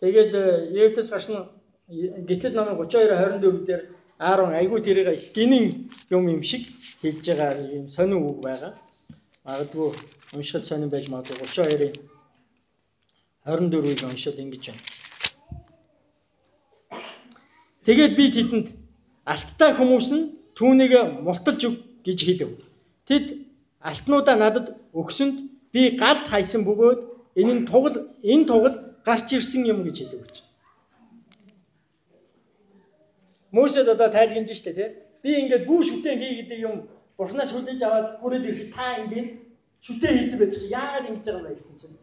Тэгээд Евтес гашны гитэл намын 32 24 дээр Аарон айгүй тэрийг гинэн юм юм шиг хэлж байгаа юм сонин үг байгаа. Магадгүй уншихад сонин байж магадгүй 32-ын 24-ийг уншаад ингэж байна. Тэгээд би тэдэнд алттай хүмүүс нь түүнийг мулталж өг гэж хэлв. Тэд алтнуудаа надад өгсөнд би галт хайсан бөгөөд энэ нь тугал энэ тугал гарч ирсэн юм гэж хэлв гэж. Мөсөд одоо тайлгнаж штэ тий. Би ингээд бүү шүтэн хий гэдэг юм бурхнаас хүлээж аваад хүрээд ирэхэд та ингээд шүтэн хийцэн байж яагаад ингэж байгаа юм бэ гэсэн чинь.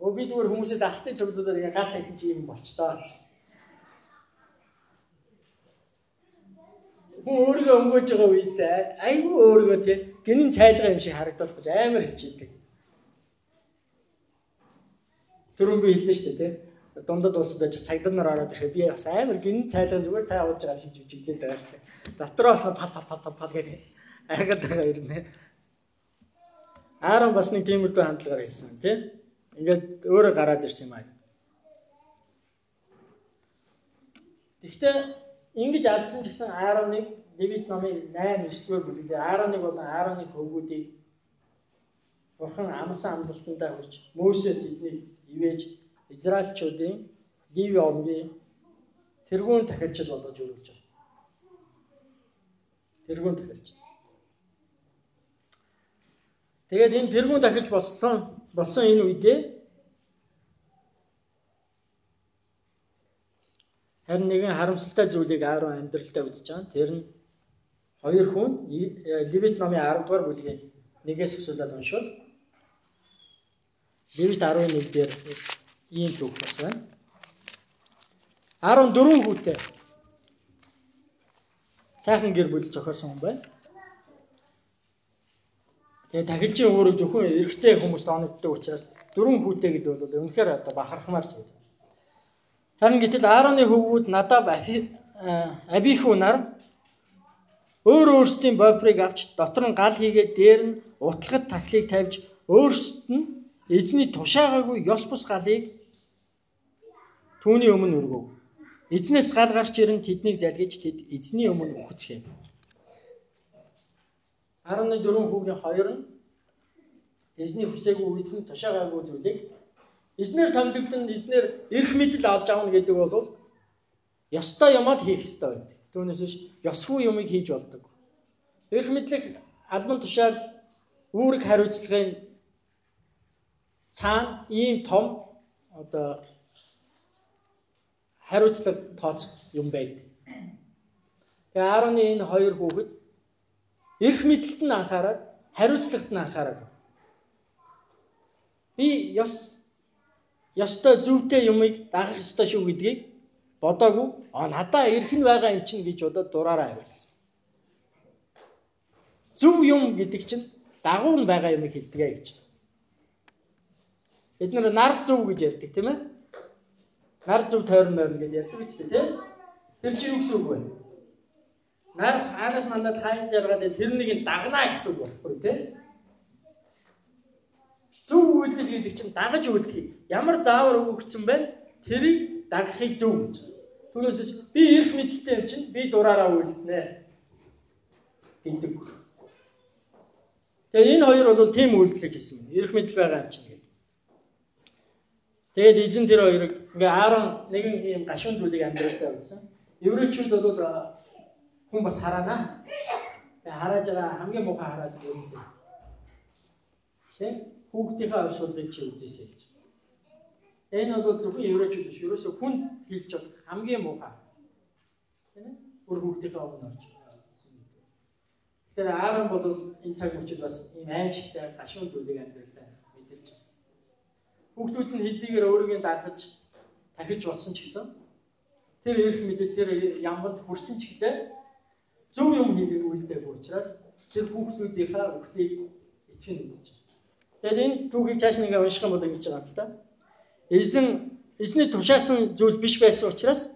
Өө би зүгээр хүмүүсээс алтын цогцолоор ингээд галт хайсан чи юм болчтоо. Хүн өөрийгөө өнгөөж байгаа үед айгүй өөрийгөө тий гинэн цайлгаа юм шиг харагдах гэж амар хичээдэг. Би хэллээ шүү дээ тий дундад улсад ажих цагдаа нар ороод ирэхэд би бас амар гин цайлган зүгээр цай ууж байгаа юм шиг жижиглээд байгаа шүү дээ. Дотроо болохоор тал тал тал тал тал гэдэг айгаад байгаа юм нэ. Аарон бас нэг тиймэрдүү хандлагаар хэлсэн тийм. Ингээд өөрөө гараад ирсэн юм аа. Гэхдээ ингэж алдсан ч гэсэн Аароныг Левит номын 8 9-р бүлгээр Аароныг болон Аароныг хөвгүүдийг Бурхан амсан амлалтандаа хүрч Мөсед эднийг ивэж Израильчуудын Ливи омгийн тэргүүн тахилчид болгож өргөж байгаа. Тэргүүн тахилч. Тэгээд энэ тэргүүн тахилч болсон болсон энэ үедээ харин нэгэн харамсалтай зүйлийг Аарон амьдралдаа үзэж байгаа. Тэр нь хоёр хүн Левит номын 10 дугаар бүлгийн нэгээс өсөлөд уншвал Левит 11 дээр ийм түүх бас байна. 14 хүүтэй. Сайхан гэр бүл зохиосон хүн байна. Тэгээ тахилчийн өөрөг зөвхөн эрэгтэй хүмүүст оногддог учраас дөрвөн хүүтэй гэдэг бол үнэхээр одоо бахархмаар зүйл. Харин гэтэл Аароны хөвгүүд Надаб Абиху нар өөр өөрсдийн бопрыг авч дотор нь гал хийгээд дээр нь утлагад тахлыг тавьж өөрсдөд нь эзний тушаагаагүй ёс бус галыг Түүний өмнө өргөв. Эзнээс гал гарч ирэн тэднийг залгиж тэд эзний өмнө үхцгээв. 14 хүүгийн хоёр нь эзний хүсээгүй эзэн тушаагаагүй зүйлийг эзнэр томлогдсон эзнэр эрх мэдэл олж авна гэдэг бол ёстой юм л хийх ёстой байдаг. Түүнээс биш ёсгүй юмыг хийж болдог. Эрх мэдлэг албан тушаал үүрэг хариуцлагын цаана ийм том одоо хариуцлага тооцох юм байдаг. Тэгээ Аароны энэ хоёр хүүхэд эрх мэдэлд нь анхаарад хариуцлагт нь анхаарав. Би ёс ёстой зөвтэй юмыг дагах ёстой шүү гэдгийг бодоагүй. А надаа эрх нь байгаа юм чинь гэж бодоод дураараа авирсан. Зөв юм гэдэг чинь дагуу нь байгаа юмыг хэлдэг гэж. Бид нар нар зөв гэж ярьдаг тийм ээ нар зөв тойрон морин гэж ярьдаг үстэй тийм. Тэр чинь юу гэсэн үг вэ? нар хаанаас мандад хайн жаргаад тэрнийг дагнаа гэсэн үг байхгүй тийм. Үйлдэл гэдэг чинь дагаж үйлдэх. Ямар заавар өгөгдсөн байна? Тэрийг дагахыг зөв гэж. Түүнээс би эрх мэдэлтэй юм чинь би дураараа үйлдэнэ гэдэг. Тэгээ энэ хоёр бол тийм үйлдэл хийсэн. Эрх мэдэл байгаа юм чинь. Тэгээд эзэн тэр хоёрыг ингээ Аарон нэгэн ийм гашуун зүйлийг амьдралдаа үзсэн. Еврейчүүд бол хүн бас хараана. Тэгээ харааж байгаа хамгийн муухай хараад байдаг. Тэ? Хүүхдийнхээ оршуулгыг чи үзээсэй гэж. Энэ бол зөвхөн еврейчүүд биш, ерөөсөө хүн хэлж бол хамгийн муухай. Тийм ээ? Бүр хүүхдийнхээ өмнө орж. Тэгэхээр Аарон бол энэ цаг мөчид бас ийм аимшигтай гашуун зүйлийг амьдралдаа мэдэрч байна. Хүүхдүүд нь хэдийгээр өөрийгөө дагаж тахиж болсон ч гэсэн тэр эрх мэдэл тэр ямганд хүрсэн ч гэдэг зөв юм хийх үйлдэх учраас тэр хүүхдүүдийнхээ өхлийг эцэг нь үзэж Тэгэхээр энэ түүхийг цааш нэгэ унших юм бол ингэж байгаа юм л да. Эзэн эзний тушаасан зүйл биш байсан учраас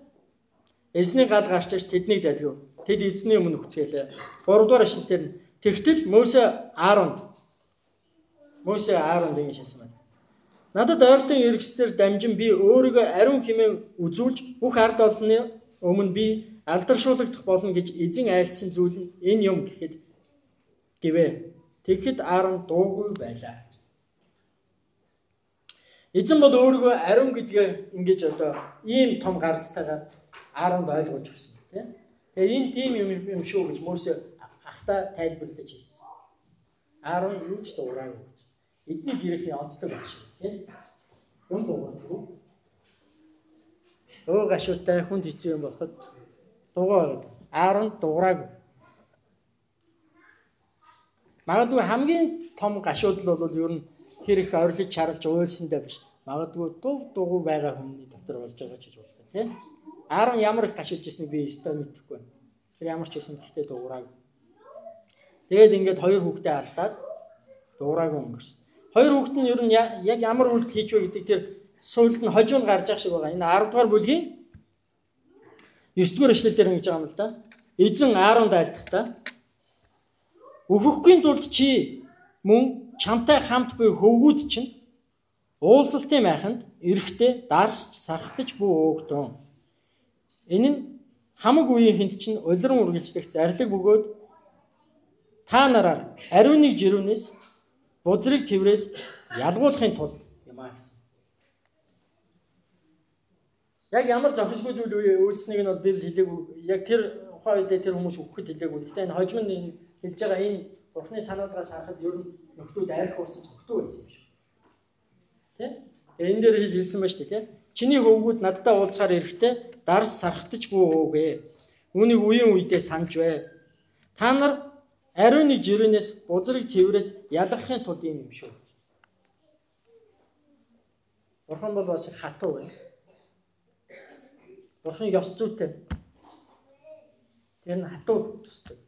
эзний гал гарчиж тэднийг залгив. Тэд эзний өмнө хүчээлээ. 3 дугаар ишлэлээр нь тэгтэл Мөсө Ааронд Мөсө Ааронд ингэж хэлсэн байна. Надад ойртон эргэснээр дамжин би өөрийгөө ариун хэмээн үзүүлж бүх ард олонны өмнө би алдаршуулгадах болно гэж эзэн айлцсан зүйл нь энэ юм гэхэд гэвэ. Тэгэхэд Аарон дуугүй байлаа. Эзэн бол өөрийгөө ариун гэдгээ ингэж одоо ийм том гарцтайгаар Ааронд ойлгуулж өгсөн тийм. Тэгээ энэ тийм юм юм шүү гэж Мөсө ахта тайлбарлаж хэлсэн. Аарон юу ч дуураагүй гэж. Эдний гэрхийн онцлог байна шүү тийм. Юм дуураагүй. Өө гашуутай хүнд хэцүү юм болоход дугаа байгаад. Аарон дуураагүй. Магадгүй хамгийн том гашуудлал бол ер нь хэр их орилж чарлж уйлсандаа биш. Магадгүй дув дугуй байгаа хүний дотор болж байгаа ч гэж болох тийм. Аарон ямар их гашуулж ирснийг би өстой мэдэхгүй байна. Тэр ямар ч байсан гэхдээ дуураагүй. Тэгээд ингээд хоёр хүүхдээ алдаад дуураагүй өнгөрсөн. Хоёр хүүхэд нь ер нь яг ямар үйлдэл хийж вэ гэдэг тэр суульд нь хожуунд гарч байгаа шиг байгаа. Энэ 10 дугаар бүлгийн 9 дугаар эшлэл дээр ингэж байгаа юм л да. Эзэн Ааронд айлдахдаа өөхөхгүй тулд чи мөн чамтай хамт буй хөвгүүд чинь уулзалтын майханд эрэхтэй дарсч сархтаж бүү өөгдөн. Энэ нь хамаг үеийн хүнд чинь улиран үргэлжлэх зарлиг бөгөөд та нараар ариун нэг жирүүнээс бузрыг цэврээс ялгуулахын тулд юм аа гэсэн. Яг ямар зохисгүй зүйл үйлснэг нь бол би хэлээгүй. Яг тэр ухаан үедээ тэр хүмүүс өгөхөд хэлээгүй. Гэхдээ энэ хожим нь хэлж байгаа энэ бурхны санаадраас харахад ер нь нөхдүүд арх уурсан сөхтөө байсан юм шиг. Тэ? Тэгээ энэ дээр хэлсэн ба дээ, тэ? Чиний хөвгүүд надтай уулзахаар ирэхдээ дарс сархтаж бүү өөгээ. Үүнийг үеийн үедээ санаж бай. Та нар ариун нэг жирэнээс бузрыг цэврээс ялгахын тулд юм юм шүү. Бурхан бол бас хатуу байна. Бурхан ёс зүйтэй. Тэр нь хатуу тусдаг.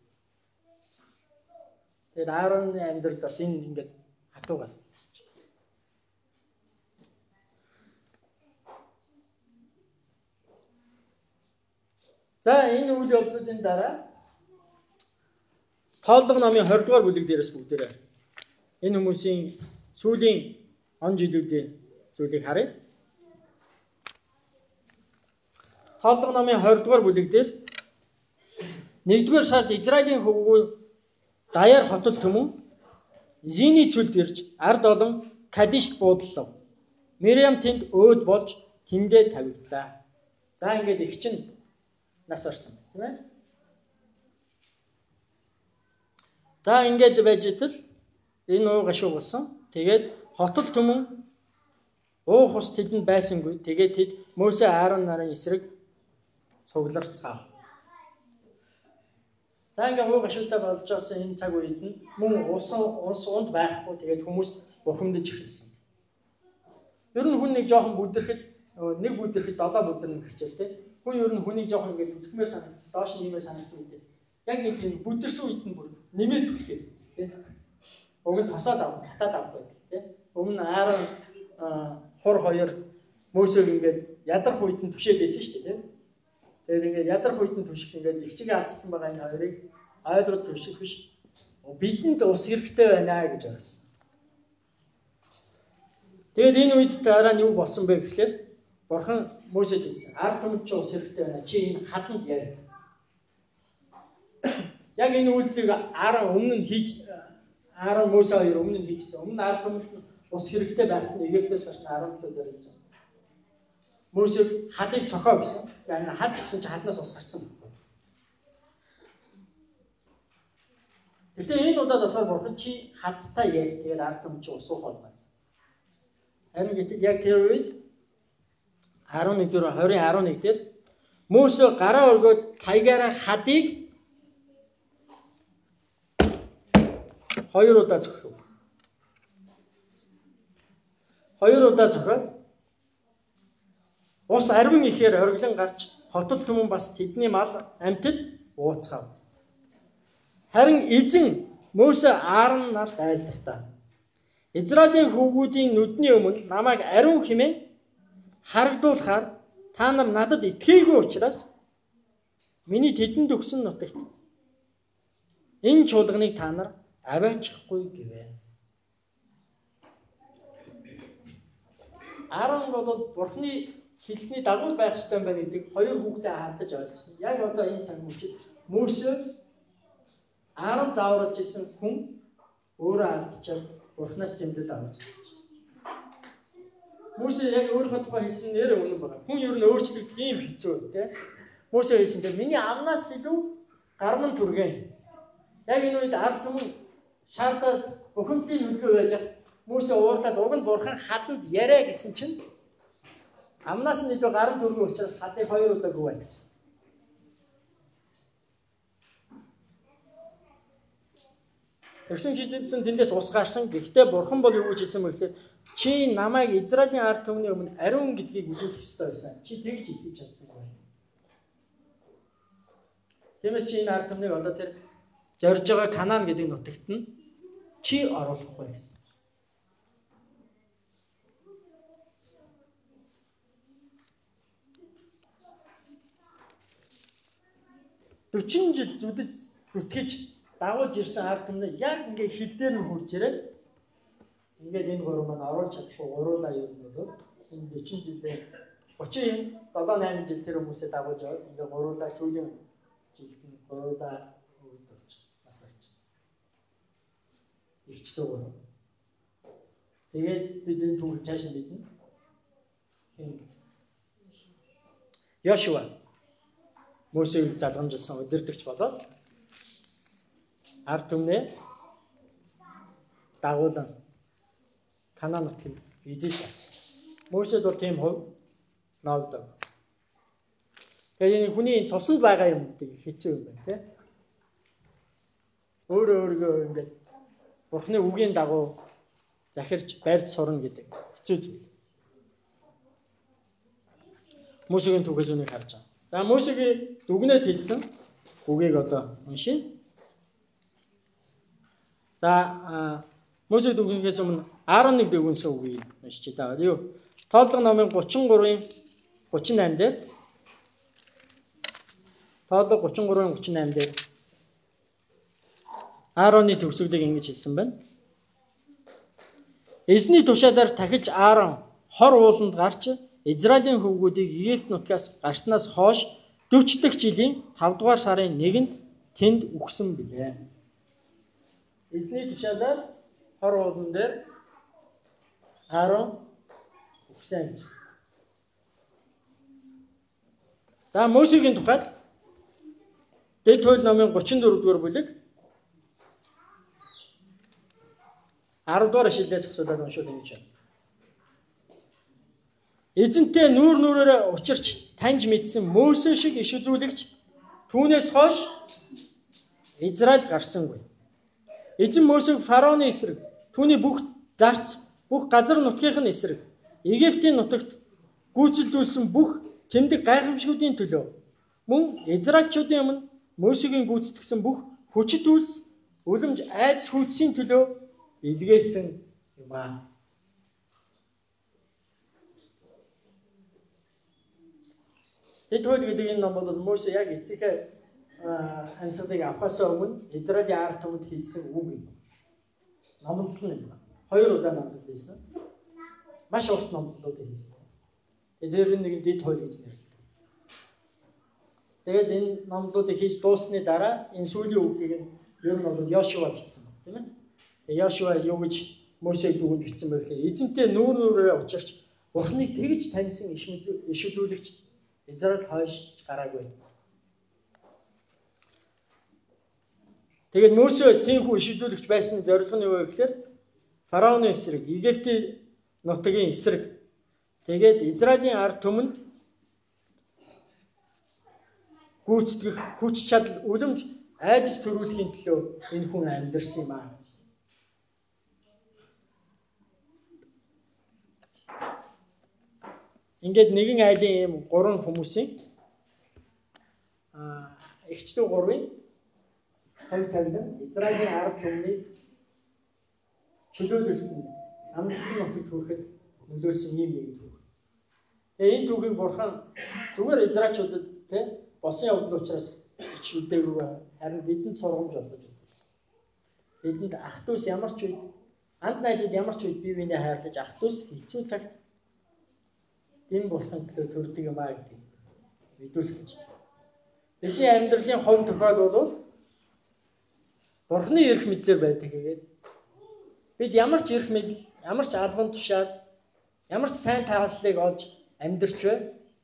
Тэгээд Аароны амьдралд бас энэ ингээд хатуугаар тусч. За энэ үйл явдлуудын дараа Тооллого номын 20 дугаар бүлэг дээрээс бүгдээрээ энэ хүмүүсийн сүүлийн он жилүүдийн зүйлийг харъя. Тооллого номын 20 дугаар бүлэг дээр 1-р сард Израилийн хөвгүү даяар хотол төмөн Зины цүлд ирж ард олон Кадишт буудлав. Мириам тэнд өөд болж тэндээ тавигдлаа. За ингээд их чинь нас орсон тийм ээ. За ингээд байж итэл энэ уу гашуу болсон. Тэгээд хотол төмөн уух ус тэдэнд байсангүй. Тэгээд тэд Мөсө Аарон нарын эсрэг цугларцгаав. За ингээ уу гашуутай болж байгаа энэ цаг үед нь мөн ус ус унд байхгүй тэгээд хүмүүс бухимдаж эхэлсэн. Ер нь хүн нэг жоохон бүдэрхэд нэг бүдэрхэд долоо бүдэрнэ гэхчээл те. Хүн ер нь хүний жоохон ингээ түлхмээр санагдсан, доош нэмээр санагдсан үед. Яг нэг тийм бүдэрсэн үед нь бүр нэмээд түлхээ. Уг нь тосоод авах, татаад авах байдаг те. Өмнө Аарон хур хоёр Мөсөг ингээд ядрах үед нь түшээд байсан шүү дээ те Тэгээд ингээд ядар хуйдан түшиг ингээд их чиг алдсан байгаа энэ хоёрыг ойлгоод түшиг биш. Бидэнд ус хэрэгтэй байна гэж ойлгосон. Тэгээд энэ үед дараа нь юу болсон бэ гэхээр Бурхан Мөсед хэлсэн. Ард түмэд чи ус хэрэгтэй байна. Чи энэ хаданд яа. Яг энэ үйлдэлийг Аарон өмнө нь хийж Аарон Мөсө хоёр өмнө нь хийсэн. Өмнө ард түмэд ус хэрэгтэй байхад нь Египтээс гарч 17 дээр байна. Мөсө хадыг цохоо гэсэн. Хад гэсэн чи хаднаас ус гарсан. Гэхдээ энэ удаад болохоор бурхан чи хадтай яг тэгээд ард түмэд чи ус уух болно. Харин гэтэл яг тэр үед 11 дөрөв 20 11 дээр Мөсө гараа өргөөд таягаараа хадыг хоёр удаа зөхөв. Хоёр удаа зөхөөд ус арвин ихээр ориглон гарч хотол түмэн бас тэдний мал амтд ууцгаав. Харин эзэн Мөсө Аарон нарт айлдахдаа Израилийн хүүгүүдийн нүдний өмнө намайг ариун хэмээн харагдуулахаар та нар надад итгээгүй учраас миний тэдэнд өгсөн нутагт энэ чуулганыг та нар аваачихгүй гэвэ. Арон бол бурхны хэлсний дагуу байх ёстой байна гэдэг хоёр хүүхдээ хаалтаж ойлгосон. Яг одоо энэ цаг мөчид Мөсө Арон зааварлаж исэн хүн өөрөө алдчихад Бурханаас зэмлэл авч ирсэн. Мөсө яг өөрийнхөө тухай хэлсэн нэр үнэн байна. Хүн ер нь өөрчлөгдөх юм хэцүү тий. Мөсө хэлсэн дээ миний амнаас илүү гарман түргэн. Яг энэ үед ард түмэн шаардаад бухимдлын хөдөлгөөн байж Мөсө уурлаад уг нь бурхан хаданд яриа гэсэн чинь амнаас нь илүү гаран түргэн учраас хадыг хоёр удаа гүвэлцсэн. Тэгсэн чижсэн тэндээс ус гарсан. Гэхдээ бурхан бол юу гэж хэлсэн бэ гэхээр чи намайг Израилийн ард түмний өмнө ариун гэдгийг үзүүлэх ёстой байсан. Чи тэгж итгэж чадсан байна. Тиймээс чи энэ ард түмнийг одоо тэр зорж байгаа Канаан гэдэг нутагт нь чи оруулахгүй гэсэн. Дөрвөн жил зүдэж зүтгэж дагуулж ирсэн ард түмний яг ингээ хил дээр нь хурж ирээд ингээд энэ гурав маань оруулж чадахгүй гуруулаа юм бол энэ 40 жилээ 30 7 8 жил тэр хүмүүсээ дагуулж аваад ингээ гуруулаа сүүлийн жилд нь гуруулаа үүд болж насаач. Игчтэй гурав. Тэгээд бид энэ түүх цааш нь бидэн. Яшуа Мөсийг залгамжилсан удирдахч болоод ард түмнээ дагуулan Канаан нутгийг эзэж авч. Мөсөд бол тийм хувь ноогдов. Тэгээд энэ хүний цуснд байгаа юм гэдэг хэцүү юм байна тий. Өөрөө өөргөө ингээд Бурхны үгийн дагуу захирч барьж сурна гэдэг хэцүү зүйл. Мөсөгийн түгээс үнийг харж байгаа. За Мөсөгийн дүгнээд хэлсэн үгийг одоо уншия. За Мөсө дүгнээс өмнө 11 дүгнээс үгийг уншиж байгаа. Юу? Тоолго номын 33-ын 38 дээр Тоолго 33-ын 38 дээр Аароны төгсгөлийг ингэж хэлсэн байна. Эзний тушаалаар тахилж Аарон хор ууланд гарч Израилийн хөвгүүдийг Египт нутгаас гарснаас хойш 40 дахь жилийн 5 дугаар сарын 1-нд тэнд үхсэн билээ. Эзний тушаалаар хор уулан дээр Аарон өгсөн гэж. За Мөсегийн тухайд Дэд туйл номын 34 дугаар бүлэг 10 дугаар ишлэлээс асуулаад уншуул ингэж байна. Эзэнтэй нүүр нүрээр учирч таньж мэдсэн Мөсө шиг иш үзүүлэгч түүнээс хойш Израиль гарсангүй. Эзэн Мөсөг фараоны эсрэг түүний бүх зарц бүх газар нутгийн эсрэг Египтийн нутагт гүйцэлдүүлсэн бүх тэмдэг гайхамшгуудын төлөө мөн Израильчуудын өмнө Мөсөгийн гүйцэтгсэн бүх хүчит үйлс үлэмж айдас хүчсийн төлөө илгээсэн юм аа. Дэд хууль гэдэг энэ ном бол Мосе яг эцэгээ амьсгалыг авахаас өмнө Израилийн ард түмэнд хийсэн үг юм. Номлол нь юм. Хоёр удаа номлол хийсэн. Маш урт номлолууд хийсэн. Тэр нэг дэд хууль гэж нэрлэдэг. Тэгээд энэ номлолуудыг хийж дуусны дараа энэ сүүлийн үгийг нь ер нь бол Йошуа бичсэн баг тийм ээ. Тэгээд Йошуа юу гэж Мосег дүгнж бичсэн байх лээ. Эзэнтэй нүүр нүрээ учирч Бурхныг тэгж таньсан иш үзүүлэгч Израиль хойшдж гараагүй. Тэгээд Мөсө тийхүү иш үзүүлэгч байсны зорилго нь юу вэ гэхээр фараоны эсрэг, Египтийн нутгийн эсрэг тэгээд Израилийн ард түмэнд гүйцэтгэх хүч чадал үлэмж айдас төрүүлэхийн төлөө энэ хүн амьдэрсэн юм аа. Ингээд нэгэн айлын ийм гурван хүмүүсийн аа эгчдүү гурвын хоёр тавилан Израилийн ард түмний чөлөөлөлтөнд амлагдсан нутагт хүрэхэд нөлөөсөн юм нэг түүх. Тэгээ энэ түүхийг бурхан зүгээр Израильчуудад тий босон явдал учраас чүдээгүй харин бидэнд сургамж болгож өгсөн. Бидэнд ах トゥ ус ямар ч үед анд найзууд ямар ч үед бие биенээ хайрлаж ах トゥ ус хэцүү цагт энэ болохын төлөө төрдөг юм аа гэдэг мэдүүлэх гэж. Бидний амьдралын хувь тохиол бол Бурхны эрх мэдлэр байдаг гэдэг. Бид ямар ч эрх мэдэл, ямар ч албан тушаал, ямар ч сайн тааллыг олж амьдрч бай.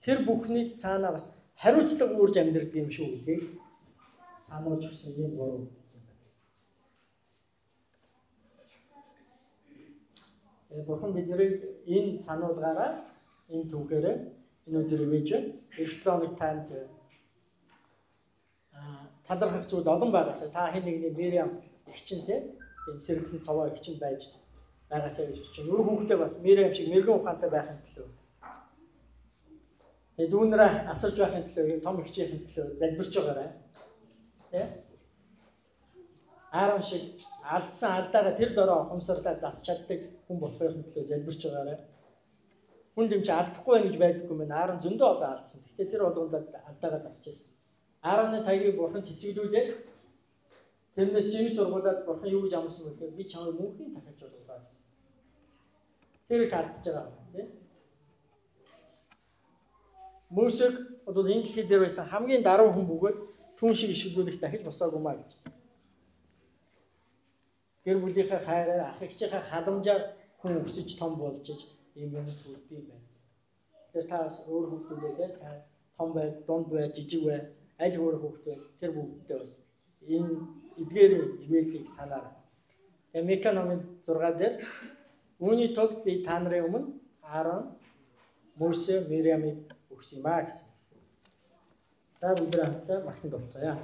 Тэр бүхний цаанаа бас хариуцлага үүрж амьдрдаг юм шүү гэдгийг сануулж өгсөн юм гурав. Э бурхан биднийг энэ сануулгаараа энэ түүхээрээ энэ өдөр ивэж эх 7 хоног танд талархах зүйл олон байгаасаа та хэн нэгний Мириам эгчин те энэ сэргэлэн цаваа эгчин байж байгаасаа гэж чинь өөр хүүхдээ бас Мириам шиг мэрэгэн ухаантай байхын төлөө Тэгээ дүүнрээ асарж байхын төлөө том эгчийн төлөө залбирч байгаарай. Тэ? Аарон шиг алдсан алдаагаа тэр дороо ухамсарлаа засч чаддаг хүн болохын төлөө залбирч байгаарай хүн чи алдахгүй байна гэж байдаггүй мэн. Аарон зөндөө олон алдсан. Гэхдээ тэр болгонд алдаагаа зарчээсэн. Аароны таягийг бурхан цэцгэлүүлээд тэрнээс жимс сургуулаад бурхан юу гэж амсан бэ гэхээр би чамайг мөнхийн дахиж болгоо гэсэн. Тэр их алдаж байгаа юм тийм. Мөсөг одоо энэ дэлхий дээр байсан хамгийн даруй хүн бөгөөд түн шиг иш үзүүлэгч дахиж босоогүй маа гэж. Гэр бүлийнхээ хайраар ах эгчийнхээ халамжаар хүн өсөж том болж иж ийм юм хүрдэм байна. Тэгэхээр та бас өөр хүүхдүүдээ та том бай, дунд бай, жижиг бай, аль өөр хүүхдүүд тэр бүгдээ бас энэ эдгээр ивэлийг санаарай. Тэгээ Мека номын 6 дээр үүний тулд би та нарын өмнө Аарон, Мосе, Мириамыг өгсөн юм аа гэсэн. Та бүгд хамтдаа магтанд болцгоё.